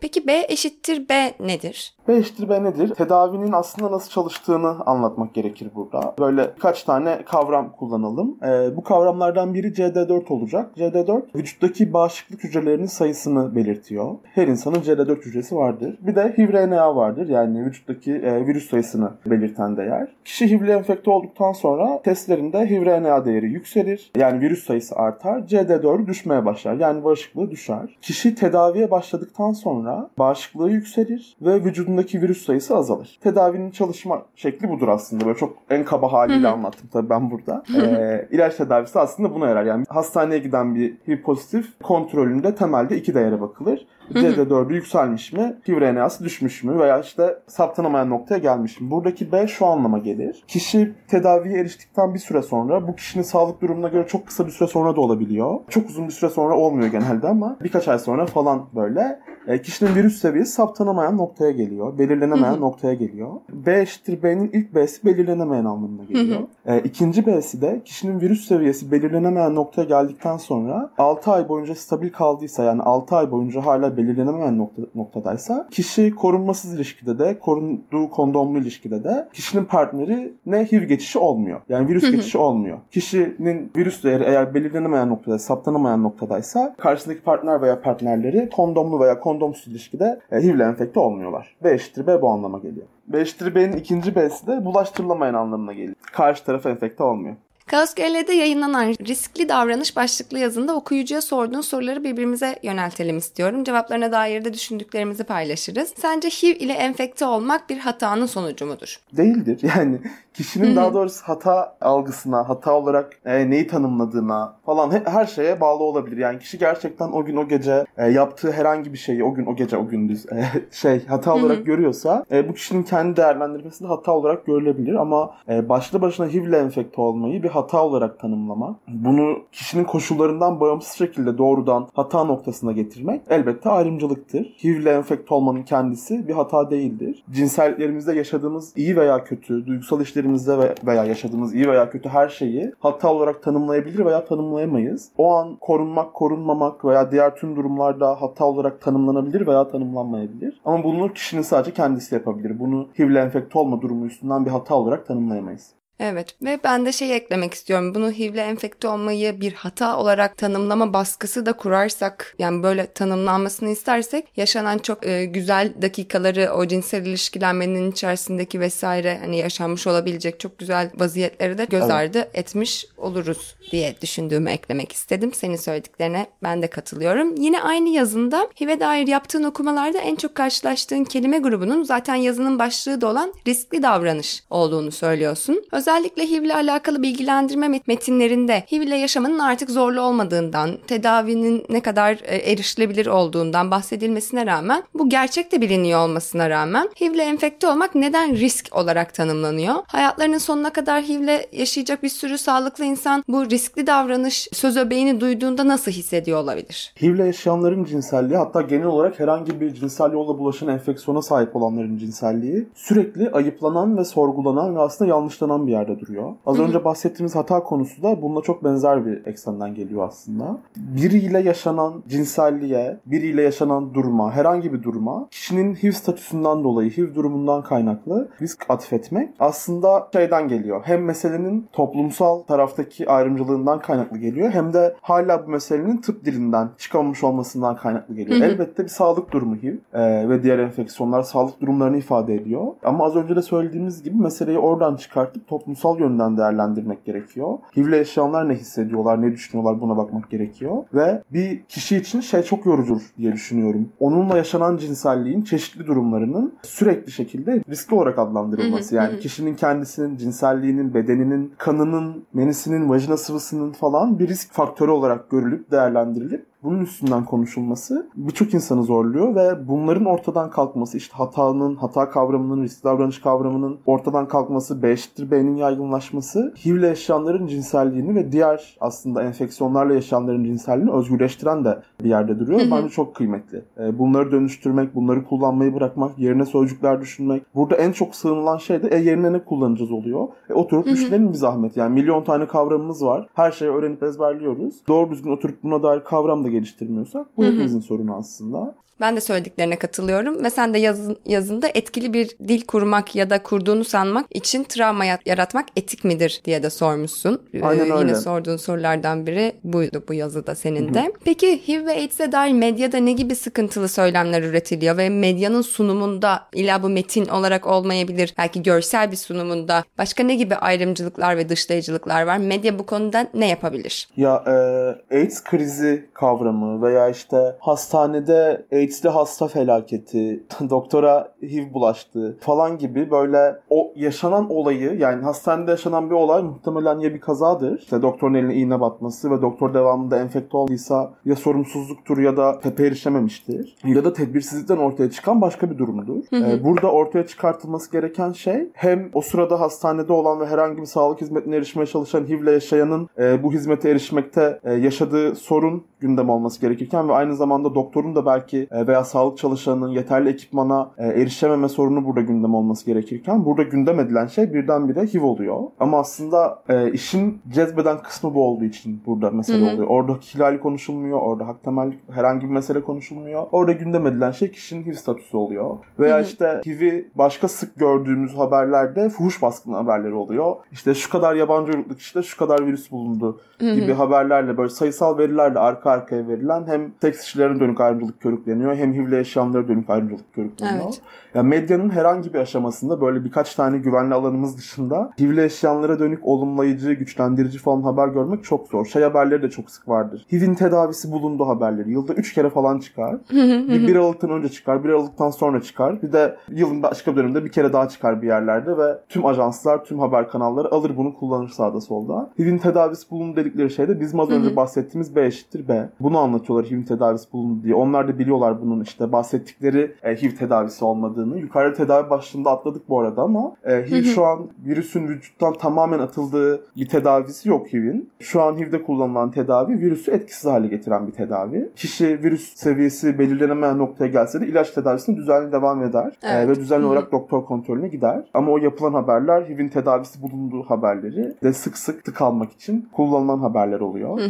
Peki B eşittir B nedir? B eşittir B nedir? Tedavinin aslında nasıl çalıştığını anlatmak gerekir burada. Böyle kaç tane kavram kullanalım. Ee, bu kavramlardan biri CD4 olacak. CD4 vücuttaki bağışıklık hücrelerinin sayısını belirtiyor. Her insanın CD4 hücresi vardır. Bir de HIV-RNA vardır. Yani vücuttaki e, virüs sayısını belirten değer. Kişi HIV'le enfekte olduktan sonra testlerinde HIV-RNA değeri yükselir. Yani virüs sayısı artar. CD4 düşmeye başlar. Yani bağışıklığı düşer. Kişi tedaviye başladıktan sonra bağışıklığı yükselir ve vücudundaki virüs sayısı azalır. Tedavinin çalışma şekli budur aslında. Böyle çok en kaba haliyle anlattım tabii ben burada. Ee, ilaç tedavisi aslında buna yarar. Yani hastaneye giden bir HIV pozitif kontrolünde temelde iki değere bakılır. CD4'ü yükselmiş mi? HIV RNA'sı düşmüş mü? Veya işte saptanamayan noktaya gelmiş mi? Buradaki B şu anlama gelir. Kişi tedaviye eriştikten bir süre sonra bu kişinin sağlık durumuna göre çok kısa bir süre sonra da olabiliyor. Çok uzun bir süre sonra olmuyor genelde ama birkaç ay sonra falan böyle e, kişinin virüs seviyesi saptanamayan noktaya geliyor. Belirlenemeyen noktaya geliyor. B eşittir B'nin ilk B'si belirlenemeyen anlamına geliyor. E, ikinci B'si de kişinin virüs seviyesi belirlenemeyen noktaya geldikten sonra 6 ay boyunca stabil kaldıysa yani 6 ay boyunca hala belirlenemeyen nokta, noktadaysa kişi korunmasız ilişkide de korunduğu kondomlu ilişkide de kişinin partneri ne HIV geçişi olmuyor. Yani virüs geçişi olmuyor. Kişinin virüs değeri eğer belirlenemeyen noktada, saptanamayan noktadaysa karşısındaki partner veya partnerleri kondomlu veya kondomsuz ilişkide e, HIV ile enfekte olmuyorlar. B eşittir B bu anlama geliyor. B eşittir B'nin ikinci B'si de bulaştırılamayan anlamına geliyor. Karşı taraf enfekte olmuyor. Kaos yayınlanan riskli davranış başlıklı yazında okuyucuya sorduğun soruları birbirimize yöneltelim istiyorum. Cevaplarına dair de düşündüklerimizi paylaşırız. Sence HIV ile enfekte olmak bir hatanın sonucu mudur? Değildir. Yani kişinin daha doğrusu hata algısına, hata olarak e, neyi tanımladığına falan he- her şeye bağlı olabilir. Yani kişi gerçekten o gün o gece e, yaptığı herhangi bir şeyi o gün o gece o gündüz e, şey hata olarak görüyorsa e, bu kişinin kendi değerlendirmesinde hata olarak görülebilir ama e, başlı başına HIV ile enfekte olmayı bir hata olarak tanımlama, bunu kişinin koşullarından bağımsız şekilde doğrudan hata noktasına getirmek elbette ayrımcılıktır. HIV ile enfekte olmanın kendisi bir hata değildir. Cinselliklerimizde yaşadığımız iyi veya kötü, duygusal işlerimizde ve- veya yaşadığımız iyi veya kötü her şeyi hata olarak tanımlayabilir veya tanımlayamayız. O an korunmak, korunmamak veya diğer tüm durumlarda hata olarak tanımlanabilir veya tanımlanmayabilir. Ama bunu kişinin sadece kendisi yapabilir. Bunu HIV ile enfekte olma durumu üstünden bir hata olarak tanımlayamayız. Evet ve ben de şey eklemek istiyorum. Bunu HIV ile enfekte olmayı bir hata olarak tanımlama baskısı da kurarsak yani böyle tanımlanmasını istersek yaşanan çok e, güzel dakikaları o cinsel ilişkilenmenin içerisindeki vesaire hani yaşanmış olabilecek çok güzel vaziyetleri de göz Evet. ardı etmiş oluruz diye düşündüğümü eklemek istedim. Senin söylediklerine ben de katılıyorum. Yine aynı yazında HIV'e dair yaptığın okumalarda en çok karşılaştığın kelime grubunun zaten yazının başlığı da olan riskli davranış olduğunu söylüyorsun. Özellikle HIV ile alakalı bilgilendirme met- metinlerinde HIV ile yaşamanın artık zorlu olmadığından, tedavinin ne kadar e, erişilebilir olduğundan bahsedilmesine rağmen bu gerçek de biliniyor olmasına rağmen HIV ile enfekte olmak neden risk olarak tanımlanıyor? Hayatlarının sonuna kadar HIV ile yaşayacak bir sürü sağlıklı insan bu riskli davranış söz öbeğini duyduğunda nasıl hissediyor olabilir? HIV ile yaşayanların cinselliği hatta genel olarak herhangi bir cinsel yolla bulaşan enfeksiyona sahip olanların cinselliği sürekli ayıplanan ve sorgulanan ve aslında yanlışlanan bir yerde duruyor. Az önce bahsettiğimiz hata konusu da bununla çok benzer bir eksenden geliyor aslında. Biriyle yaşanan cinselliğe, biriyle yaşanan duruma, herhangi bir duruma kişinin HIV statüsünden dolayı, HIV durumundan kaynaklı risk atfetmek aslında şeyden geliyor. Hem meselenin toplumsal taraftaki ayrımcılığından kaynaklı geliyor hem de hala bu meselenin tıp dilinden çıkamamış olmasından kaynaklı geliyor. Elbette bir sağlık durumu HIV e, ve diğer enfeksiyonlar sağlık durumlarını ifade ediyor. Ama az önce de söylediğimiz gibi meseleyi oradan çıkartıp toplumsal yönden değerlendirmek gerekiyor. HIV ile yaşayanlar ne hissediyorlar, ne düşünüyorlar buna bakmak gerekiyor. Ve bir kişi için şey çok yorucudur diye düşünüyorum. Onunla yaşanan cinselliğin çeşitli durumlarının sürekli şekilde riskli olarak adlandırılması. Yani kişinin kendisinin, cinselliğinin, bedeninin, kanının, menisinin, vajina sıvısının falan bir risk faktörü olarak görülüp değerlendirilip bunun üstünden konuşulması birçok insanı zorluyor ve bunların ortadan kalkması işte hatanın, hata kavramının, risk davranış kavramının ortadan kalkması, B eşittir B'nin yaygınlaşması HIV ile yaşayanların cinselliğini ve diğer aslında enfeksiyonlarla yaşayanların cinselliğini özgürleştiren de bir yerde duruyor. Bence çok kıymetli. E, Bunları dönüştürmek, bunları kullanmayı bırakmak, yerine sözcükler düşünmek. Burada en çok sığınılan şey de e, yerine ne kullanacağız oluyor. E, oturup düşünelim bir zahmet. Yani milyon tane kavramımız var. Her şeyi öğrenip ezberliyoruz. Doğru düzgün oturup buna dair kavram da geliştirmiyorsak bu hepimizin sorunu aslında. Ben de söylediklerine katılıyorum ve sen de yazın, yazında etkili bir dil kurmak ya da kurduğunu sanmak için travma yaratmak etik midir diye de sormuşsun. Aynen ee, öyle. Yine sorduğun sorulardan biri buydu bu yazıda senin de. Peki HIV ve AIDS'e dair medyada ne gibi sıkıntılı söylemler üretiliyor ve medyanın sunumunda illa bu metin olarak olmayabilir belki görsel bir sunumunda başka ne gibi ayrımcılıklar ve dışlayıcılıklar var? Medya bu konuda ne yapabilir? Ya e, AIDS krizi kavramı veya işte hastanede AIDS'li hasta felaketi, doktora HIV bulaştı falan gibi böyle o yaşanan olayı yani hastanede yaşanan bir olay muhtemelen ya bir kazadır. İşte doktorun eline iğne batması ve doktor devamında enfekte olduysa ya sorumsuzluktur ya da tepe erişememiştir. Ya da tedbirsizlikten ortaya çıkan başka bir durumdur. Ee, burada ortaya çıkartılması gereken şey hem o sırada hastanede olan ve herhangi bir sağlık hizmetine erişmeye çalışan HIV'le yaşayanın e, bu hizmete erişmekte e, yaşadığı sorun gündem olması gerekirken ve aynı zamanda doktorun da belki e, veya sağlık çalışanının yeterli ekipmana e, erişememe sorunu burada gündem olması gerekirken burada gündem edilen şey birdenbire HIV oluyor. Ama aslında e, işin cezbeden kısmı bu olduğu için burada mesele oluyor. Orada hilal konuşulmuyor, orada hak temel herhangi bir mesele konuşulmuyor. Orada gündem edilen şey kişinin HIV statüsü oluyor. Veya işte HIV'i başka sık gördüğümüz haberlerde fuhuş baskını haberleri oluyor. İşte şu kadar yabancı uyruklu kişide şu kadar virüs bulundu gibi haberlerle böyle sayısal verilerle arka arkaya verilen hem seks işçilerine dönük ayrımcılık körükleniyor hem HIV'le yaşayanlara dönük ayrımcılık körükleniyor. Evet. Ya medyanın herhangi bir aşamasında böyle birkaç tane güvenli alanımız dışında HIV'le yaşayanlara dönük olumlayıcı, güçlendirici falan haber görmek çok zor. Şey haberleri de çok sık vardır. HIV'in tedavisi bulundu haberleri. Yılda 3 kere falan çıkar. bir, bir Aralık'tan önce çıkar, bir Aralık'tan sonra çıkar. Bir de yılın başka döneminde bir kere daha çıkar bir yerlerde ve tüm ajanslar, tüm haber kanalları alır bunu kullanır sağda solda. HIV'in tedavisi bulundu dedikleri şey de bizim az önce bahsettiğimiz B eşittir B. Bunu anlatıyorlar HIV'in tedavisi bulundu diye. Onlar da biliyorlar bunun işte bahsettikleri e, HIV tedavisi olmadığını. Yukarıda tedavi başlığında atladık bu arada ama e, HIV şu an virüsün vücuttan tamamen atıldığı bir tedavisi yok HIV'in. Şu an HIV'de kullanılan tedavi virüsü etkisiz hale getiren bir tedavi. Kişi virüs seviyesi belirlenemeyen noktaya gelse de ilaç tedavisine düzenli devam eder. E, Evet. ve düzenli olarak doktor kontrolüne gider. Ama o yapılan haberler HIV'in tedavisi bulunduğu haberleri de sık sık tıkanmak için kullanılan haberler oluyor.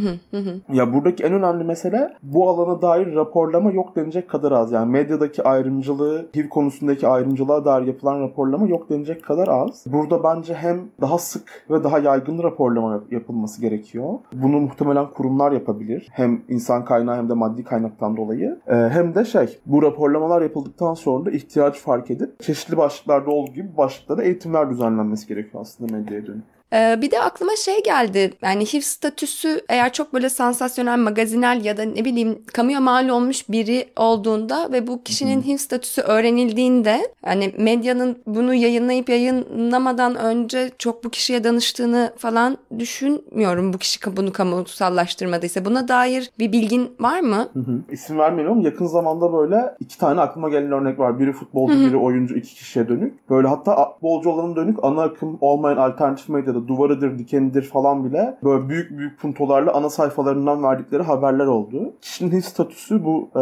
Ya buradaki en önemli mesele bu alana dair raporlama yok denecek kadar az. Yani medyadaki ayrımcılığı, HIV konusundaki ayrımcılığa dair yapılan raporlama yok denecek kadar az. Burada bence hem daha sık ve daha yaygın raporlama yap- yapılması gerekiyor. Bunu muhtemelen kurumlar yapabilir. Hem insan kaynağı hem de maddi kaynaktan dolayı. Ee, hem de şey, bu raporlamalar yapıldıktan sonra da ihtiyaç fark edip çeşitli başlıklarda olduğu gibi başlıklarda eğitimler düzenlenmesi gerekiyor aslında medyaya dönük. Ee, bir de aklıma şey geldi. Yani HIV statüsü eğer çok böyle sansasyonel, magazinel ya da ne bileyim kamuya mal olmuş biri olduğunda ve bu kişinin HIV statüsü öğrenildiğinde yani medyanın bunu yayınlayıp yayınlamadan önce çok bu kişiye danıştığını falan düşünmüyorum. Bu kişi bunu kamusallaştırmadıysa. Buna dair bir bilgin var mı? Hı hı. İsim ama Yakın zamanda böyle iki tane aklıma gelen örnek var. Biri futbolcu, biri oyuncu, iki kişiye dönük. Böyle hatta futbolcu olanın dönük ana akım olmayan alternatif medyada duvarıdır, dikenidir falan bile böyle büyük büyük puntolarla ana sayfalarından verdikleri haberler oldu. Kişinin statüsü bu e,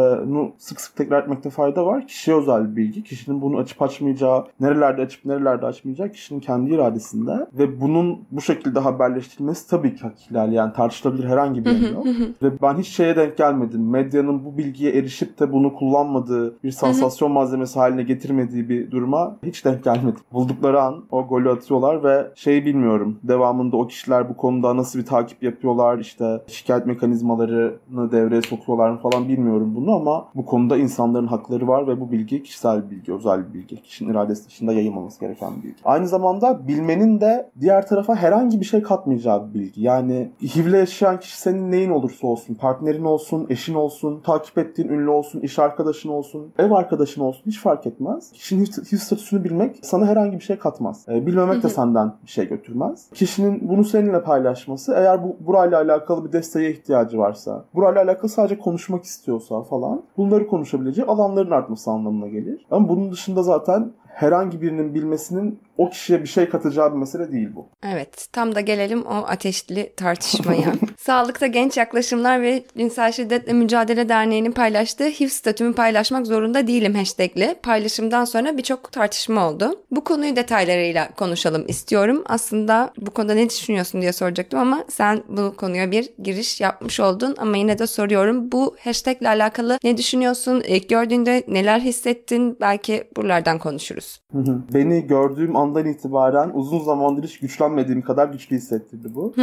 sık sık tekrar etmekte fayda var. Kişiye özel bilgi. Kişinin bunu açıp açmayacağı, nerelerde açıp nerelerde açmayacağı kişinin kendi iradesinde ve bunun bu şekilde haberleştirilmesi tabii ki hak ihlali yani tartışılabilir herhangi bir yanı yok. Ve ben hiç şeye denk gelmedim. Medyanın bu bilgiye erişip de bunu kullanmadığı, bir sansasyon malzemesi haline getirmediği bir duruma hiç denk gelmedim. Buldukları an o golü atıyorlar ve şeyi bilmiyorum. Devamında o kişiler bu konuda nasıl bir takip yapıyorlar, işte şikayet mekanizmalarını devreye sokuyorlar mı falan bilmiyorum bunu ama bu konuda insanların hakları var ve bu bilgi kişisel bir bilgi, özel bir bilgi. Kişinin iradesi dışında yayılmaması gereken bir bilgi. Aynı zamanda bilmenin de diğer tarafa herhangi bir şey katmayacağı bir bilgi. Yani HIV'le yaşayan kişi senin neyin olursa olsun, partnerin olsun, eşin olsun, takip ettiğin ünlü olsun, iş arkadaşın olsun, ev arkadaşın olsun hiç fark etmez. Kişinin HIV, HIV statüsünü bilmek sana herhangi bir şey katmaz. Ee, bilmemek de senden bir şey götürmez. Kişinin bunu seninle paylaşması eğer bu burayla alakalı bir desteğe ihtiyacı varsa, burayla alakalı sadece konuşmak istiyorsa falan bunları konuşabileceği alanların artması anlamına gelir. Ama bunun dışında zaten herhangi birinin bilmesinin o kişiye bir şey katacağı bir mesele değil bu. Evet, tam da gelelim o ateşli tartışmaya. Sağlıkta Genç Yaklaşımlar ve Cinsel Şiddetle Mücadele Derneği'nin paylaştığı HIV statümü paylaşmak zorunda değilim hashtagli paylaşımdan sonra birçok tartışma oldu. Bu konuyu detaylarıyla konuşalım istiyorum. Aslında bu konuda ne düşünüyorsun diye soracaktım ama sen bu konuya bir giriş yapmış oldun ama yine de soruyorum. Bu hashtag ile alakalı ne düşünüyorsun? İlk gördüğünde neler hissettin? Belki buralardan konuşuruz. Beni gördüğüm andan itibaren uzun zamandır hiç güçlenmediğim kadar güçlü hissettirdi bu.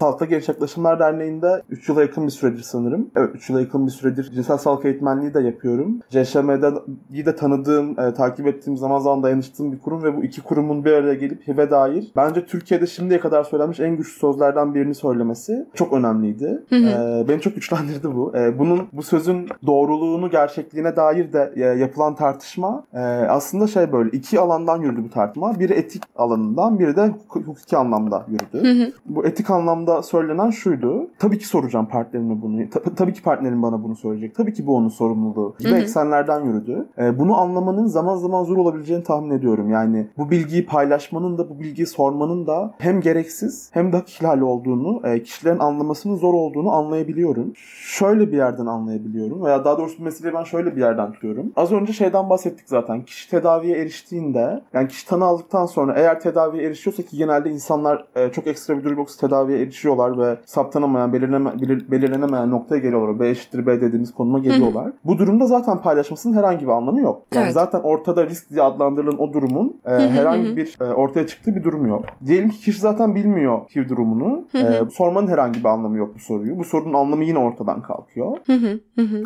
Sağlıkta Genç Yaklaşımlar Derneği'nde 3 yıla yakın bir süredir sanırım. Evet 3 yıla yakın bir süredir cinsel sağlık eğitmenliği de yapıyorum. CŞM'de iyi de tanıdığım, e, takip ettiğim zaman zaman dayanıştığım bir kurum ve bu iki kurumun bir araya gelip HIV'e dair bence Türkiye'de şimdiye kadar söylenmiş en güçlü sözlerden birini söylemesi çok önemliydi. E, beni çok güçlendirdi bu. E, bunun bu sözün doğruluğunu, gerçekliğine dair de e, yapılan tartışma e, aslında şey böyle iki alandan yürüdü bu tartışma. Biri etik alanından, biri de huk- hukuki anlamda yürüdü. Bu etik anlamda söylenen şuydu. Tabii ki soracağım partnerime bunu. Ta- tabii ki partnerim bana bunu söyleyecek. Tabii ki bu onun sorumluluğu. Gibi eksenlerden yürüdü. E, bunu anlamanın zaman zaman zor olabileceğini tahmin ediyorum. Yani bu bilgiyi paylaşmanın da bu bilgiyi sormanın da hem gereksiz hem de hak ihlali olduğunu, e, kişilerin anlamasının zor olduğunu anlayabiliyorum. Şöyle bir yerden anlayabiliyorum veya daha doğrusu meseleyi ben şöyle bir yerden tutuyorum. Az önce şeyden bahsettik zaten. Kişi tedaviye eriştiğinde yani kişi tanı aldıktan sonra eğer tedaviye erişiyorsa ki genelde insanlar e, çok ekstra bir durum yoksa tedaviye erişiyorlar ve saptanamayan, belirleme, belir- belirlenemeyen noktaya geliyorlar. B eşittir B dediğimiz konuma geliyorlar. Bu durumda zaten paylaşmasının herhangi bir anlamı yok. Yani Evet. zaten ortada risk diye adlandırılan o durumun e, herhangi bir e, ortaya çıktığı bir durum yok. Diyelim ki kişi zaten bilmiyor HIV durumunu. E, sormanın herhangi bir anlamı yok bu soruyu. Bu sorunun anlamı yine ortadan kalkıyor.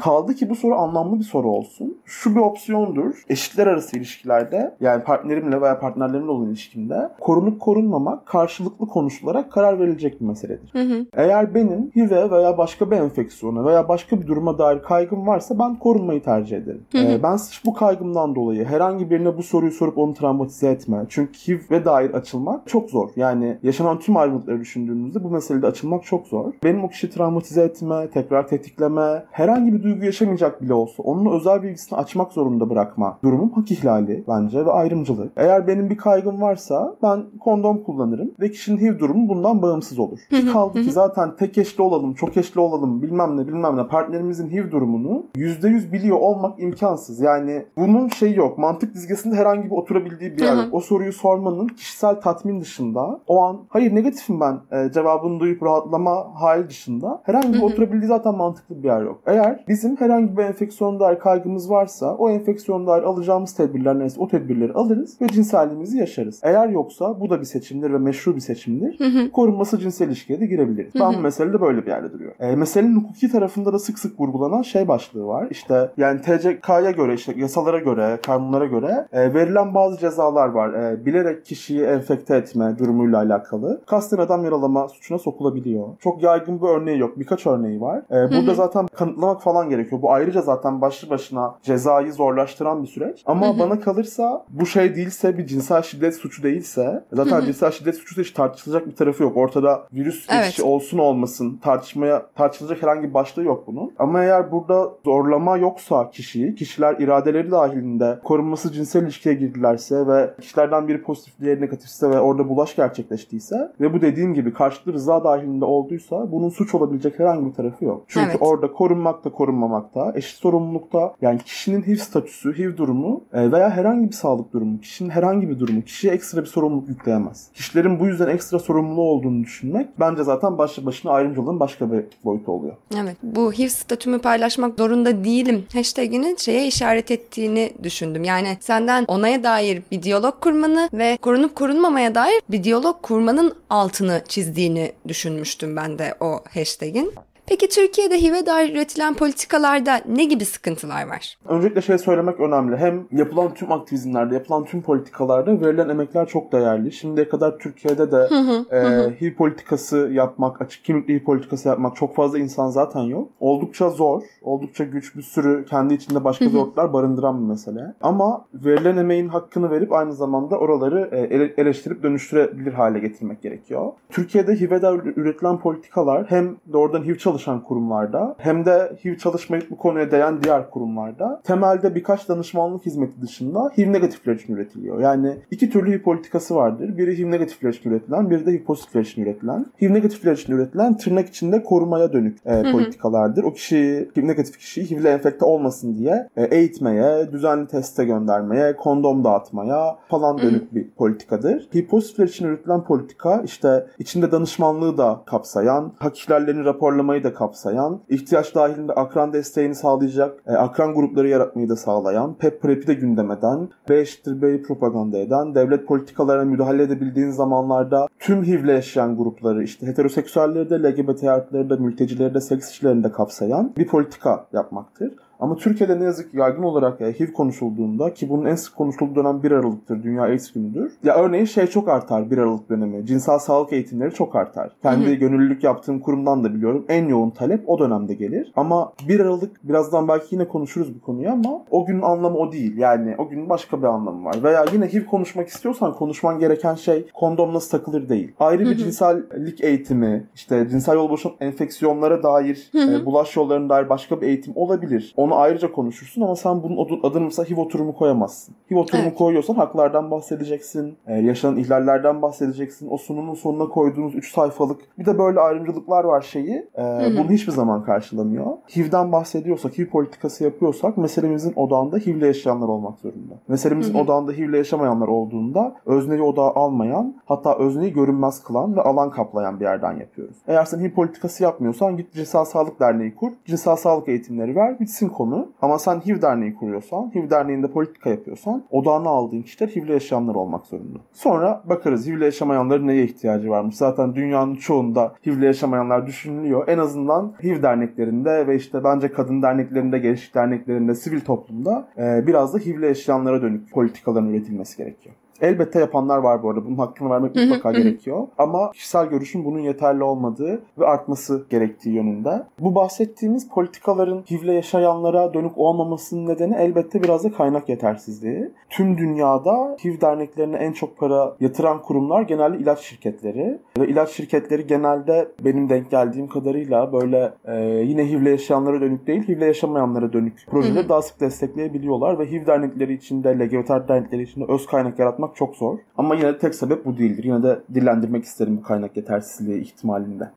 Kaldı ki bu soru anlamlı bir soru olsun. Şu bir opsiyondur. Eşitler arası ilişkilerde yani partnerimle veya partnerlerimle olan ilişkimde korunup korunmamak karşılıklı konuşularak karar verilecek bir meseledir. Eğer benim HIV'e veya başka bir enfeksiyona veya başka bir duruma dair kaygım varsa ben korunmayı tercih ederim. Ee, ben sırf bu kaygımdan dolayı herhangi birine bu soruyu sorup onu travmatize etme. Çünkü HIV'e dair açılmak çok zor. Yani yaşanan tüm ayrıntıları düşündüğümüzde bu meselede açılmak çok zor. Benim o kişiyi travmatize etme, tekrar tetikleme, herhangi bir duygu yaşamayacak bile olsa onun özel bilgisini açmak zorunda bırakma durumum hak ihlali bence ve ayrımcılık. Eğer benim bir kaygım varsa ben kondom kullanırım ve kişinin HIV durumu bundan bağımsız olur. Kaldı ki zaten tek eşli olalım, çok eşli olalım bilmem ne bilmem ne partnerimizin HIV durumunu %100 biliyor olmak imkansız. Yani bunun şeyi yok. Mantık dizgesinde herhangi bir oturabildiği bir yer yok. O soruyu sormanın kişisel tatmin dışında o an hayır negatifim ben e, cevabını duyup rahatlama hali dışında herhangi bir oturabildiği zaten mantıklı bir yer yok. Eğer bizim herhangi bir enfeksiyon dair kaygımız varsa o enfeksiyon dair alacağımız tedbirler neyse o tedbirleri alırız ve cinselliğimizi yaşarız. Eğer yoksa bu da bir seçimdir ve meşru bir seçimdir. Korunması cinsel ilişkiye de girebiliriz. Ben bu mesele de böyle bir yerde duruyor. E, meselenin hukuki tarafında da sık sık vurgulanan şey başlığı var. İşte yani TCK'ya göre işte yasalara göre, kanunlara göre e, verilen bazı cezalar var. E, bilerek kişiyi enfekte etme durumuyla alakalı. Kasten adam yaralama suçuna sokulabiliyor. Çok yaygın bir örneği yok. Birkaç örneği var. E, burada zaten kanıtlamak falan gerekiyor. Bu ayrıca zaten başlı başına cezayı zorlaştıran bir süreç. Ama bana kalırsa bu şey değilse bir cinsel şiddet suçu değilse zaten cinsel şiddet suçu da hiç tartışılacak bir tarafı yok. Ortada virüs Evet. olsun olmasın tartışmaya tartışılacak herhangi bir başlığı yok bunun. Ama eğer burada zorlama yoksa kişiyi, kişiler iradeleri dahilinde korunması cinsel ilişkiye girdilerse ve kişilerden biri pozitif diğeri negatifse ve orada bulaş gerçekleştiyse ve bu dediğim gibi karşılıklı rıza dahilinde olduysa bunun suç olabilecek herhangi bir tarafı yok. Çünkü Evet. orada korunmakta korunmamakta, eşit sorumlulukta yani kişinin HIV statüsü, HIV durumu e, veya herhangi bir sağlık durumu, kişinin herhangi bir durumu kişiye ekstra bir sorumluluk yükleyemez. Kişilerin bu yüzden ekstra sorumluluğu olduğunu düşünmek bence zaten başlı başına ayrımcılığın başka bir boyutu oluyor. Evet. Bu HIV statümü paylaşmak zorunda değilim hashtaginin şeye işaret ettiğini düşündüm. Yani senden onaya dair bir diyalog kurmanı ve korunup korunmamaya dair bir diyalog kurmanın altını çizdiğini düşünmüştüm ben de o hashtagin. Peki Türkiye'de HIV'e dair üretilen politikalarda ne gibi sıkıntılar var? Öncelikle şey söylemek önemli. Hem yapılan tüm aktivizmlerde, yapılan tüm politikalarda verilen emekler çok değerli. Şimdiye kadar Türkiye'de de e, HIV politikası yapmak, açık kimlikli HIV politikası yapmak çok fazla insan zaten yok. Oldukça zor, oldukça güç bir sürü kendi içinde başka zorluklar barındıran bir mesele. Ama verilen emeğin hakkını verip aynı zamanda oraları e, ele- eleştirip dönüştürebilir hale getirmek gerekiyor. Türkiye'de HIV'e dair üretilen politikalar hem doğrudan HIV çalışanları çalışan kurumlarda hem de HIV çalışmayıp bu konuya değen diğer kurumlarda temelde birkaç danışmanlık hizmeti dışında HIV negatifler için üretiliyor. Yani iki türlü HIV politikası vardır. Biri HIV negatifler için üretilen, biri de HIV pozitifler için üretilen. HIV negatifler için üretilen tırnak içinde korumaya dönük e, politikalardır. O kişi, HIV negatif kişi HIV'le enfekte olmasın diye e, eğitmeye, düzenli teste göndermeye, kondom dağıtmaya falan dönük bir politikadır. HIV pozitifler için üretilen politika işte içinde danışmanlığı da kapsayan, hak ihlallerini raporlamayı da kapsayan, ihtiyaç dahilinde akran desteğini sağlayacak, e, akran grupları yaratmayı da sağlayan, PEP PrEP'i de gündemeden, B eşittir B'yi propaganda eden, devlet politikalarına müdahale edebildiğin zamanlarda tüm HIV'le yaşayan grupları, işte heteroseksüelleri de, LGBT artıları da, mültecileri de, seks işçilerini de kapsayan bir politika yapmaktır. Ama Türkiye'de ne yazık ki yaygın olarak e, HIV konuşulduğunda ki bunun en sık konuşulduğu dönem 1 Aralık'tır. Dünya AIDS günüdür. Ya örneğin şey çok artar 1 Aralık dönemi. Cinsel sağlık eğitimleri çok artar. Kendi gönüllülük yaptığım kurumdan da biliyorum. En yoğun talep o dönemde gelir. Ama 1 Aralık birazdan belki yine konuşuruz bu konuyu ama o günün anlamı o değil. Yani o günün başka bir anlamı var. Veya yine HIV konuşmak istiyorsan konuşman gereken şey kondom nasıl takılır değil. Ayrı bir cinsellik eğitimi, işte cinsel yol boşan enfeksiyonlara dair. E, bulaş yollarına dair başka bir eğitim olabilir. Onu ayrıca konuşursun ama sen bunun adını mesela HIV oturumu koyamazsın. HIV oturumu evet. koyuyorsan haklardan bahsedeceksin, e, yaşanan ihlallerden bahsedeceksin. O sunumun sonuna koyduğunuz 3 sayfalık bir de böyle ayrımcılıklar var şeyi. E, bunu hiçbir zaman karşılamıyor. HIV'den bahsediyorsak, HIV politikası yapıyorsak meselemizin odağında HIV'le yaşayanlar olmak zorunda. Meselemizin Hı-hı. odağında HIV'le yaşamayanlar olduğunda özneyi odağa almayan, hatta özneyi görünmez kılan ve alan kaplayan bir yerden yapıyoruz. Eğer sen HIV politikası yapmıyorsan git Cinsel Sağlık Derneği kur, cinsel sağlık eğitimleri ver, bitsin konu. Ama sen HIV derneği kuruyorsan, HIV derneğinde politika yapıyorsan odağına aldığın kişiler HIV'le yaşayanlar olmak zorunda. Sonra bakarız HIV'le yaşamayanların neye ihtiyacı varmış. Zaten dünyanın çoğunda HIV'le yaşamayanlar düşünülüyor. En azından HIV derneklerinde ve işte bence kadın derneklerinde, gençlik derneklerinde, sivil toplumda e, biraz da HIV'le yaşayanlara dönük politikaların üretilmesi gerekiyor. Elbette yapanlar var bu arada. Bunun hakkını vermek mutlaka gerekiyor. Ama kişisel görüşüm bunun yeterli olmadığı ve artması gerektiği yönünde. Bu bahsettiğimiz politikaların HIV'le yaşayanlara dönük olmamasının nedeni elbette biraz da kaynak yetersizliği. Tüm dünyada HIV derneklerine en çok para yatıran kurumlar genelde ilaç şirketleri. Ve ilaç şirketleri genelde benim denk geldiğim kadarıyla böyle e, yine HIV'le yaşayanlara dönük değil, HIV'le yaşamayanlara dönük projeleri daha sık destekleyebiliyorlar ve HIV dernekleri içinde, LGBT dernekleri içinde öz kaynak yaratmak bulmak çok zor. Ama yine de tek sebep bu değildir. Yine de dillendirmek isterim bu kaynak yetersizliği ihtimalinde.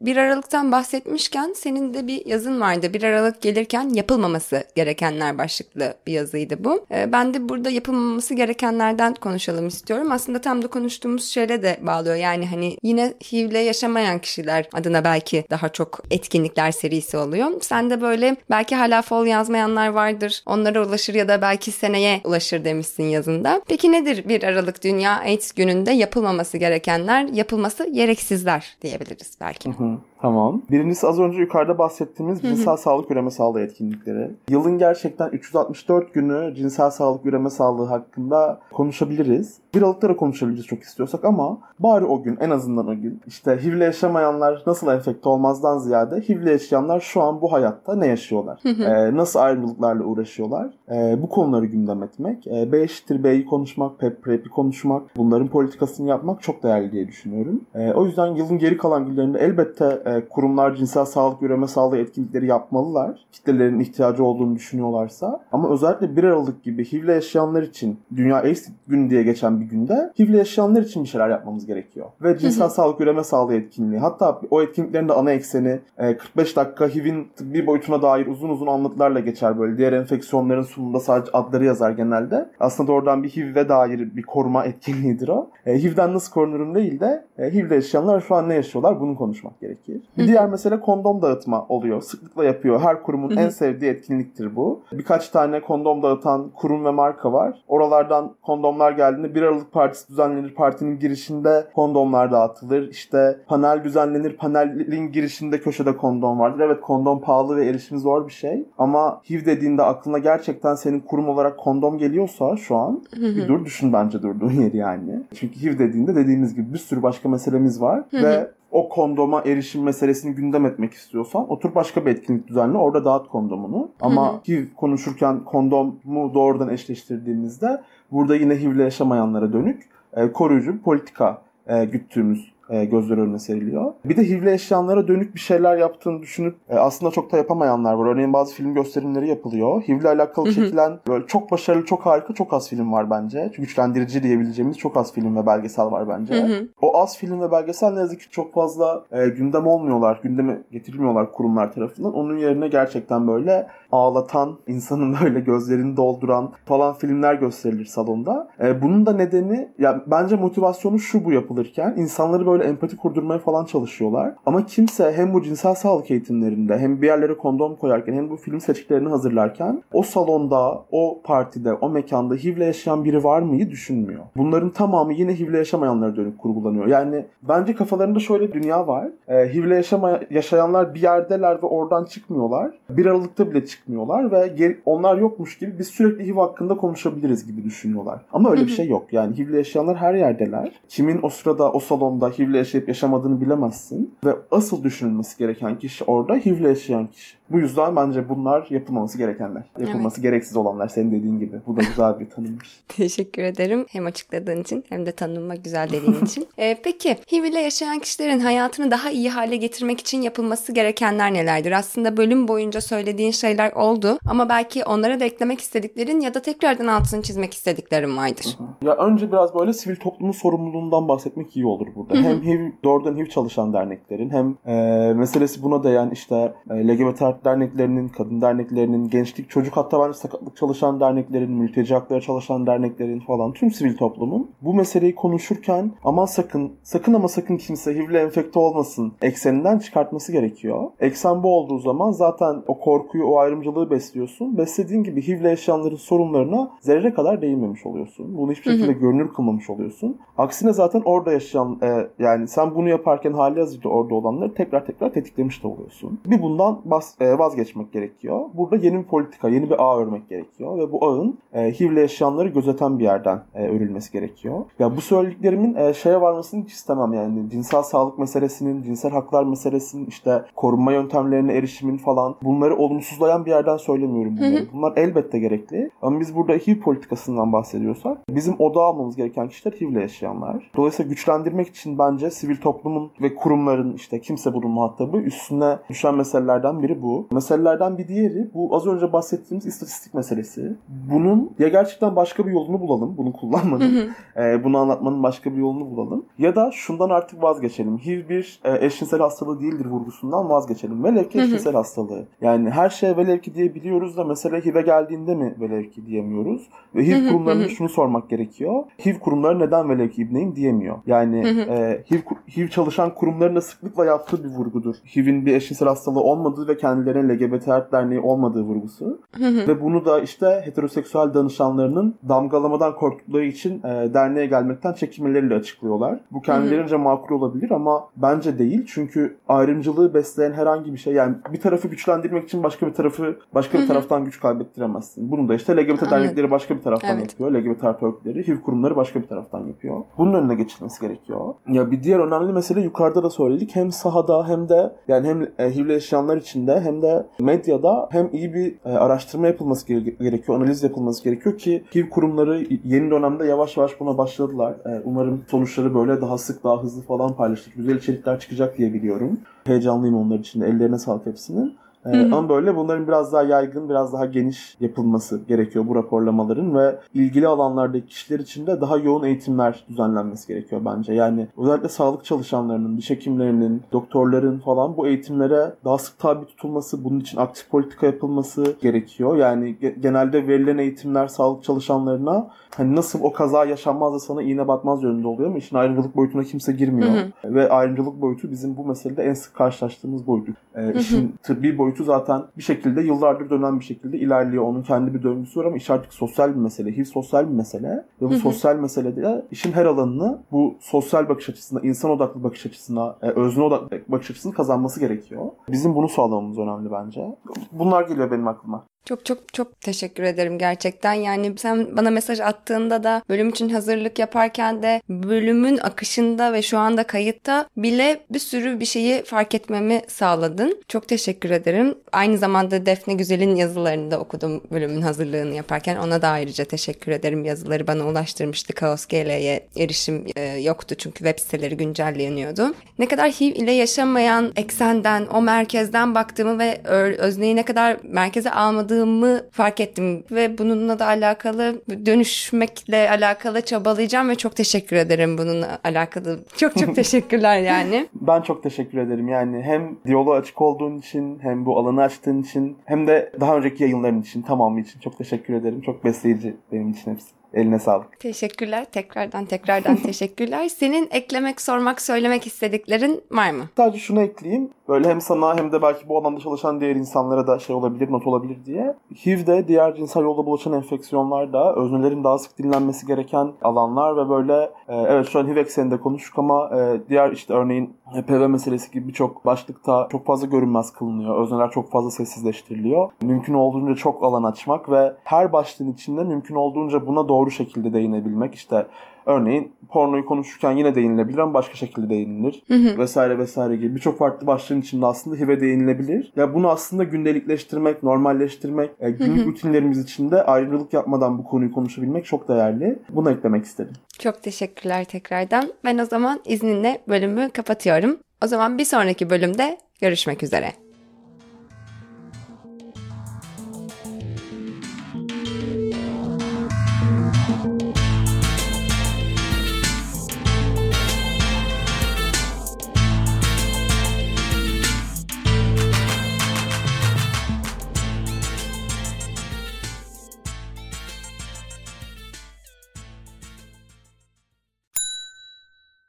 1 Aralık'tan bahsetmişken senin de bir yazın vardı. 1 Aralık gelirken yapılmaması gerekenler başlıklı bir yazıydı bu. Ee, ben de burada yapılmaması gerekenlerden konuşalım istiyorum. Aslında tam da konuştuğumuz şeyle de bağlıyor. Yani hani yine HIV'le yaşamayan kişiler adına belki daha çok etkinlikler serisi oluyor. Sen de böyle belki hala fol yazmayanlar vardır. Onlara ulaşır ya da belki seneye ulaşır demişsin yazında. Peki nedir 1 Aralık Dünya AIDS gününde yapılmaması gerekenler, yapılması gereksizler diyebiliriz belki. Hı hı. Mm-hmm. Tamam. Birincisi az önce yukarıda bahsettiğimiz cinsel sağlık üreme sağlığı etkinlikleri. Yılın gerçekten 364 günü cinsel sağlık üreme sağlığı hakkında konuşabiliriz. Bir Aralık'ta da konuşabiliriz çok istiyorsak ama bari o gün en azından o gün işte HIV'le yaşamayanlar nasıl enfekte olmazdan ziyade HIV'le yaşayanlar şu an bu hayatta ne yaşıyorlar? ee, nasıl ayrımcılıklarla uğraşıyorlar? Ee, bu konuları gündem etmek. Ee, B eşittir B'yi konuşmak, PEP PrEP'i konuşmak, bunların politikasını yapmak çok değerli diye düşünüyorum. Ee, o yüzden yılın geri kalan günlerinde elbette e, kurumlar cinsel sağlık üreme sağlığı etkinlikleri yapmalılar. Kitlelerin ihtiyacı olduğunu düşünüyorlarsa. Ama özellikle 1 Aralık gibi HIV'le yaşayanlar için Dünya AIDS günü diye geçen bir günde HIV'le yaşayanlar için bir şeyler yapmamız gerekiyor. Ve cinsel sağlık üreme sağlığı etkinliği. Hatta o etkinliklerin de ana ekseni 45 e, dakika HIV'in tıbbi boyutuna dair uzun uzun anlatılarla geçer böyle. Diğer enfeksiyonların sunumunda sadece adları yazar genelde. Aslında oradan bir HIV'e dair bir koruma etkinliğidir o. E, HIV'den nasıl korunurum değil de e, HIV'le yaşayanlar şu an ne yaşıyorlar bunu konuşmak gerekir. Bir diğer mesele kondom dağıtma oluyor. Sıklıkla yapıyor. Her kurumun en sevdiği etkinliktir bu. Birkaç tane kondom dağıtan kurum ve marka var. Oralardan kondomlar geldiğinde 1 Aralık Partisi düzenlenir. Partinin girişinde kondomlar dağıtılır. İşte panel düzenlenir. Panelin girişinde köşede kondom vardır. Evet kondom pahalı ve erişimi zor bir şey. Ama HIV dediğinde aklına gerçekten senin kurum olarak kondom geliyorsa şu an bir dur düşün bence durduğun yeri yani. Çünkü HIV dediğinde dediğimiz gibi bir sürü başka meselemiz var ve o kondoma erişim meselesini gündem etmek istiyorsan otur başka bir etkinlik düzenle orada dağıt kondomunu. Ama HIV konuşurken kondomu doğrudan eşleştirdiğimizde burada yine HIV'le yaşamayanlara dönük e, koruyucu bir politika e, güttüğümüz e, gözler önüne seriliyor. Bir de HIV'li yaşayanlara dönük bir şeyler yaptığını düşünüp e, aslında çok da yapamayanlar var. Örneğin bazı film gösterimleri yapılıyor. HIV'le alakalı çekilen böyle çok başarılı, çok harika, çok az film var bence. Güçlendirici diyebileceğimiz çok az film ve belgesel var bence. O az film ve belgesel ne yazık ki çok fazla e, gündem olmuyorlar. Gündeme getirilmiyorlar kurumlar tarafından. Onun yerine gerçekten böyle ağlatan, insanın böyle gözlerini dolduran falan filmler gösterilir salonda. E, bunun da nedeni ya bence motivasyonu şu bu yapılırken insanları böyle empati kurdurmaya falan çalışıyorlar. Ama kimse hem bu cinsel sağlık eğitimlerinde hem bir yerlere kondom koyarken hem bu film seçkilerini hazırlarken o salonda, o partide, o mekanda HIV'le yaşayan biri var mıyı düşünmüyor. Bunların tamamı yine HIV'le yaşamayanlara dönük kurgulanıyor. Yani bence kafalarında şöyle bir dünya var. E, HIV'le yaşama, yaşayanlar bir yerdeler ve oradan çıkmıyorlar. Bir aralıkta bile çıkmıyorlar ve geri, onlar yokmuş gibi biz sürekli HIV hakkında konuşabiliriz gibi düşünüyorlar. Ama öyle bir şey yok. Yani HIV'le yaşayanlar her yerdeler. Kimin o sırada o salonda HIV'le yaşayıp yaşamadığını bilemezsin. Ve asıl düşünülmesi gereken kişi orada HIV'le yaşayan kişi. Bu yüzden bence bunlar yapılmaması gerekenler. Yapılması gereksiz olanlar senin dediğin gibi. Bu da güzel bir tanımmış. Teşekkür ederim hem açıkladığın için hem de tanınma güzel dediğin için. Ee, peki HIV ile yaşayan kişilerin hayatını daha iyi hale getirmek için yapılması gerekenler nelerdir? Aslında bölüm boyunca söylediğin şeyler oldu ama belki onlara da eklemek istediklerin ya da tekrardan altını çizmek istediklerin vardır. Ya önce biraz böyle sivil toplumun sorumluluğundan bahsetmek iyi olur burada. Hem HIV, doğrudan HIV çalışan derneklerin hem e, meselesi buna değen işte e, LGBT artı derneklerinin, kadın derneklerinin, gençlik, çocuk hatta bence sakatlık çalışan derneklerin, mülteci hakları çalışan derneklerin falan tüm sivil toplumun bu meseleyi konuşurken aman sakın, sakın ama sakın kimse HIV'le enfekte olmasın ekseninden çıkartması gerekiyor. Eksen bu olduğu zaman zaten o korkuyu, o ayrımcılığı besliyorsun. Beslediğin gibi HIV'le yaşayanların sorunlarına zerre kadar değinmemiş oluyorsun. Bunu hiçbir şekilde görünür kılmamış oluyorsun. Aksine zaten orada yaşayan e, yani sen bunu yaparken hali hazırda orada olanları tekrar tekrar tetiklemiş de oluyorsun. Bir bundan bas, e, vazgeçmek gerekiyor. Burada yeni bir politika, yeni bir ağ örmek gerekiyor ve bu ağın e, HIV'le yaşayanları gözeten bir yerden e, örülmesi gerekiyor. Ya bu söylediklerimin e, şeye varmasını hiç istemem yani cinsel sağlık meselesinin, cinsel haklar meselesinin işte korunma yöntemlerine erişimin falan bunları olumsuzlayan bir yerden söylemiyorum bunları. Bunlar elbette gerekli. Ama biz burada HIV politikasından bahsediyorsak bizim odağa almamız gereken kişiler HIV'le yaşayanlar. Dolayısıyla güçlendirmek için bence sivil toplumun ve kurumların işte kimse bunun muhatabı üstüne düşen meselelerden biri bu. Meselelerden bir diğeri bu az önce bahsettiğimiz istatistik meselesi. Bunun ya gerçekten başka bir yolunu bulalım bunu kullanmanın. e, bunu anlatmanın başka bir yolunu bulalım. Ya da şundan artık vazgeçelim. HIV bir e, eşcinsel hastalığı değildir vurgusundan vazgeçelim. Velev ki eşcinsel hastalığı. Yani her şeye velev ki diyebiliyoruz da mesela HIV'e geldiğinde mi velev ki diyemiyoruz. Ve HIV kurumlarına şunu sormak gerekiyor. HIV kurumları neden velev ki ibneyim diyemiyor. Yani e, HIV, HIV çalışan kurumların da sıklıkla yaptığı bir vurgudur. HIV'in bir eşcinsel hastalığı olmadığı ve kendilerine LGBT Hayat Derneği olmadığı vurgusu. ve bunu da işte heteroseksüel danışanlarının damgalamadan korktukları için e, derneğe gelmekten çekinmeleriyle açıklıyorlar. Bu kendilerince makul olabilir ama bence değil. Çünkü ayrımcılığı besleyen herhangi bir şey yani bir tarafı güçlendirmek için başka bir tarafı başka bir taraftan güç kaybettiremezsin. Bunu da işte LGBT Anladım. dernekleri başka bir taraftan Evet. yapıyor. LGBT artı örgütleri, HIV kurumları başka bir taraftan yapıyor. Bunun önüne geçilmesi gerekiyor. Ya bir diğer önemli mesele yukarıda da söyledik. Hem sahada hem de yani hem e, HIV'le yaşayanlar için de hem de medyada hem iyi bir e, araştırma yapılması gere- gerekiyor, analiz yapılması gerekiyor ki HIV kurumları yeni dönemde yavaş yavaş buna başladılar. E, umarım sonuçları böyle daha sık, daha hızlı falan paylaştık. Güzel içerikler çıkacak diye biliyorum. Heyecanlıyım onlar için. Ellerine sağlık hepsinin. Ee, ama böyle bunların biraz daha yaygın, biraz daha geniş yapılması gerekiyor bu raporlamaların ve ilgili alanlardaki kişiler için de daha yoğun eğitimler düzenlenmesi gerekiyor bence. Yani özellikle sağlık çalışanlarının, diş hekimlerinin, doktorların falan bu eğitimlere daha sık tabi tutulması, bunun için aktif politika yapılması gerekiyor. Yani ge- genelde verilen eğitimler sağlık çalışanlarına hani nasıl o kaza yaşanmaz da sana iğne batmaz yönünde oluyor ama işin ayrımcılık boyutuna kimse girmiyor. Ve ayrımcılık boyutu bizim bu meselede en sık karşılaştığımız boyutu. Ee, işin tıbbi boyutu zaten bir şekilde yıllardır dönen bir şekilde ilerliyor. Onun kendi bir döngüsü var ama iş artık sosyal bir mesele. HIV sosyal bir mesele. Ve bu sosyal meselede işin her alanını bu sosyal bakış açısına, insan odaklı bakış açısına, e, özne odaklı bakış açısını kazanması gerekiyor. Bizim bunu sağlamamız önemli bence. Bunlar geliyor benim aklıma. Çok çok çok teşekkür ederim gerçekten. Yani sen bana mesaj attığında da bölüm için hazırlık yaparken de bölümün akışında ve şu anda kayıtta bile bir sürü bir şeyi fark etmemi sağladın. Çok teşekkür ederim. Aynı zamanda Defne Güzel'in yazılarını da okudum bölümün hazırlığını yaparken. Ona da ayrıca teşekkür ederim. Yazıları bana ulaştırmıştı. Kaos GL'ye erişim e, yoktu çünkü web siteleri güncelleniyordu. Ne kadar HIV ile yaşamayan eksenden, o merkezden baktığımı ve özneyi ne kadar merkeze almadığımı fark ettim ve bununla da alakalı dönüşmekle alakalı çabalayacağım ve çok teşekkür ederim bununla alakalı. Çok çok teşekkürler yani. ben çok teşekkür ederim. Yani hem diyaloğa açık olduğun için hem bu alanı açtığın için hem de daha önceki yayınların için tamamı için çok teşekkür ederim. Çok besleyici benim için hepsi. Eline sağlık. Teşekkürler. Tekrardan tekrardan teşekkürler. Senin eklemek, sormak, söylemek istediklerin var mı? Sadece şunu ekleyeyim. Böyle hem sana hem de belki bu alanda çalışan diğer insanlara da şey olabilir, not olabilir diye. HIV'de diğer cinsel yolda bulaşan enfeksiyonlar da öznelerin daha sık dinlenmesi gereken alanlar ve böyle e, evet şu an HIV ekseninde konuştuk ama e, diğer işte örneğin HPV meselesi gibi birçok başlıkta çok fazla görünmez kılınıyor. Özneler çok fazla sessizleştiriliyor. Mümkün olduğunca çok alan açmak ve her başlığın içinde mümkün olduğunca buna doğru şekilde değinebilmek. İşte örneğin pornoyu konuşurken yine değinilebilir ama başka şekilde değinilir. Hı hı. Vesaire vesaire gibi birçok farklı başlığın içinde aslında HIV'e değinilebilir. Ya bunu aslında gündelikleştirmek, normalleştirmek, e, günlük hı hı. rutinlerimiz içinde ayrımcılık yapmadan bu konuyu konuşabilmek çok değerli. Bunu eklemek istedim. Çok teşekkürler tekrardan. Ben o zaman izninle bölümü kapatıyorum. O zaman bir sonraki bölümde görüşmek üzere.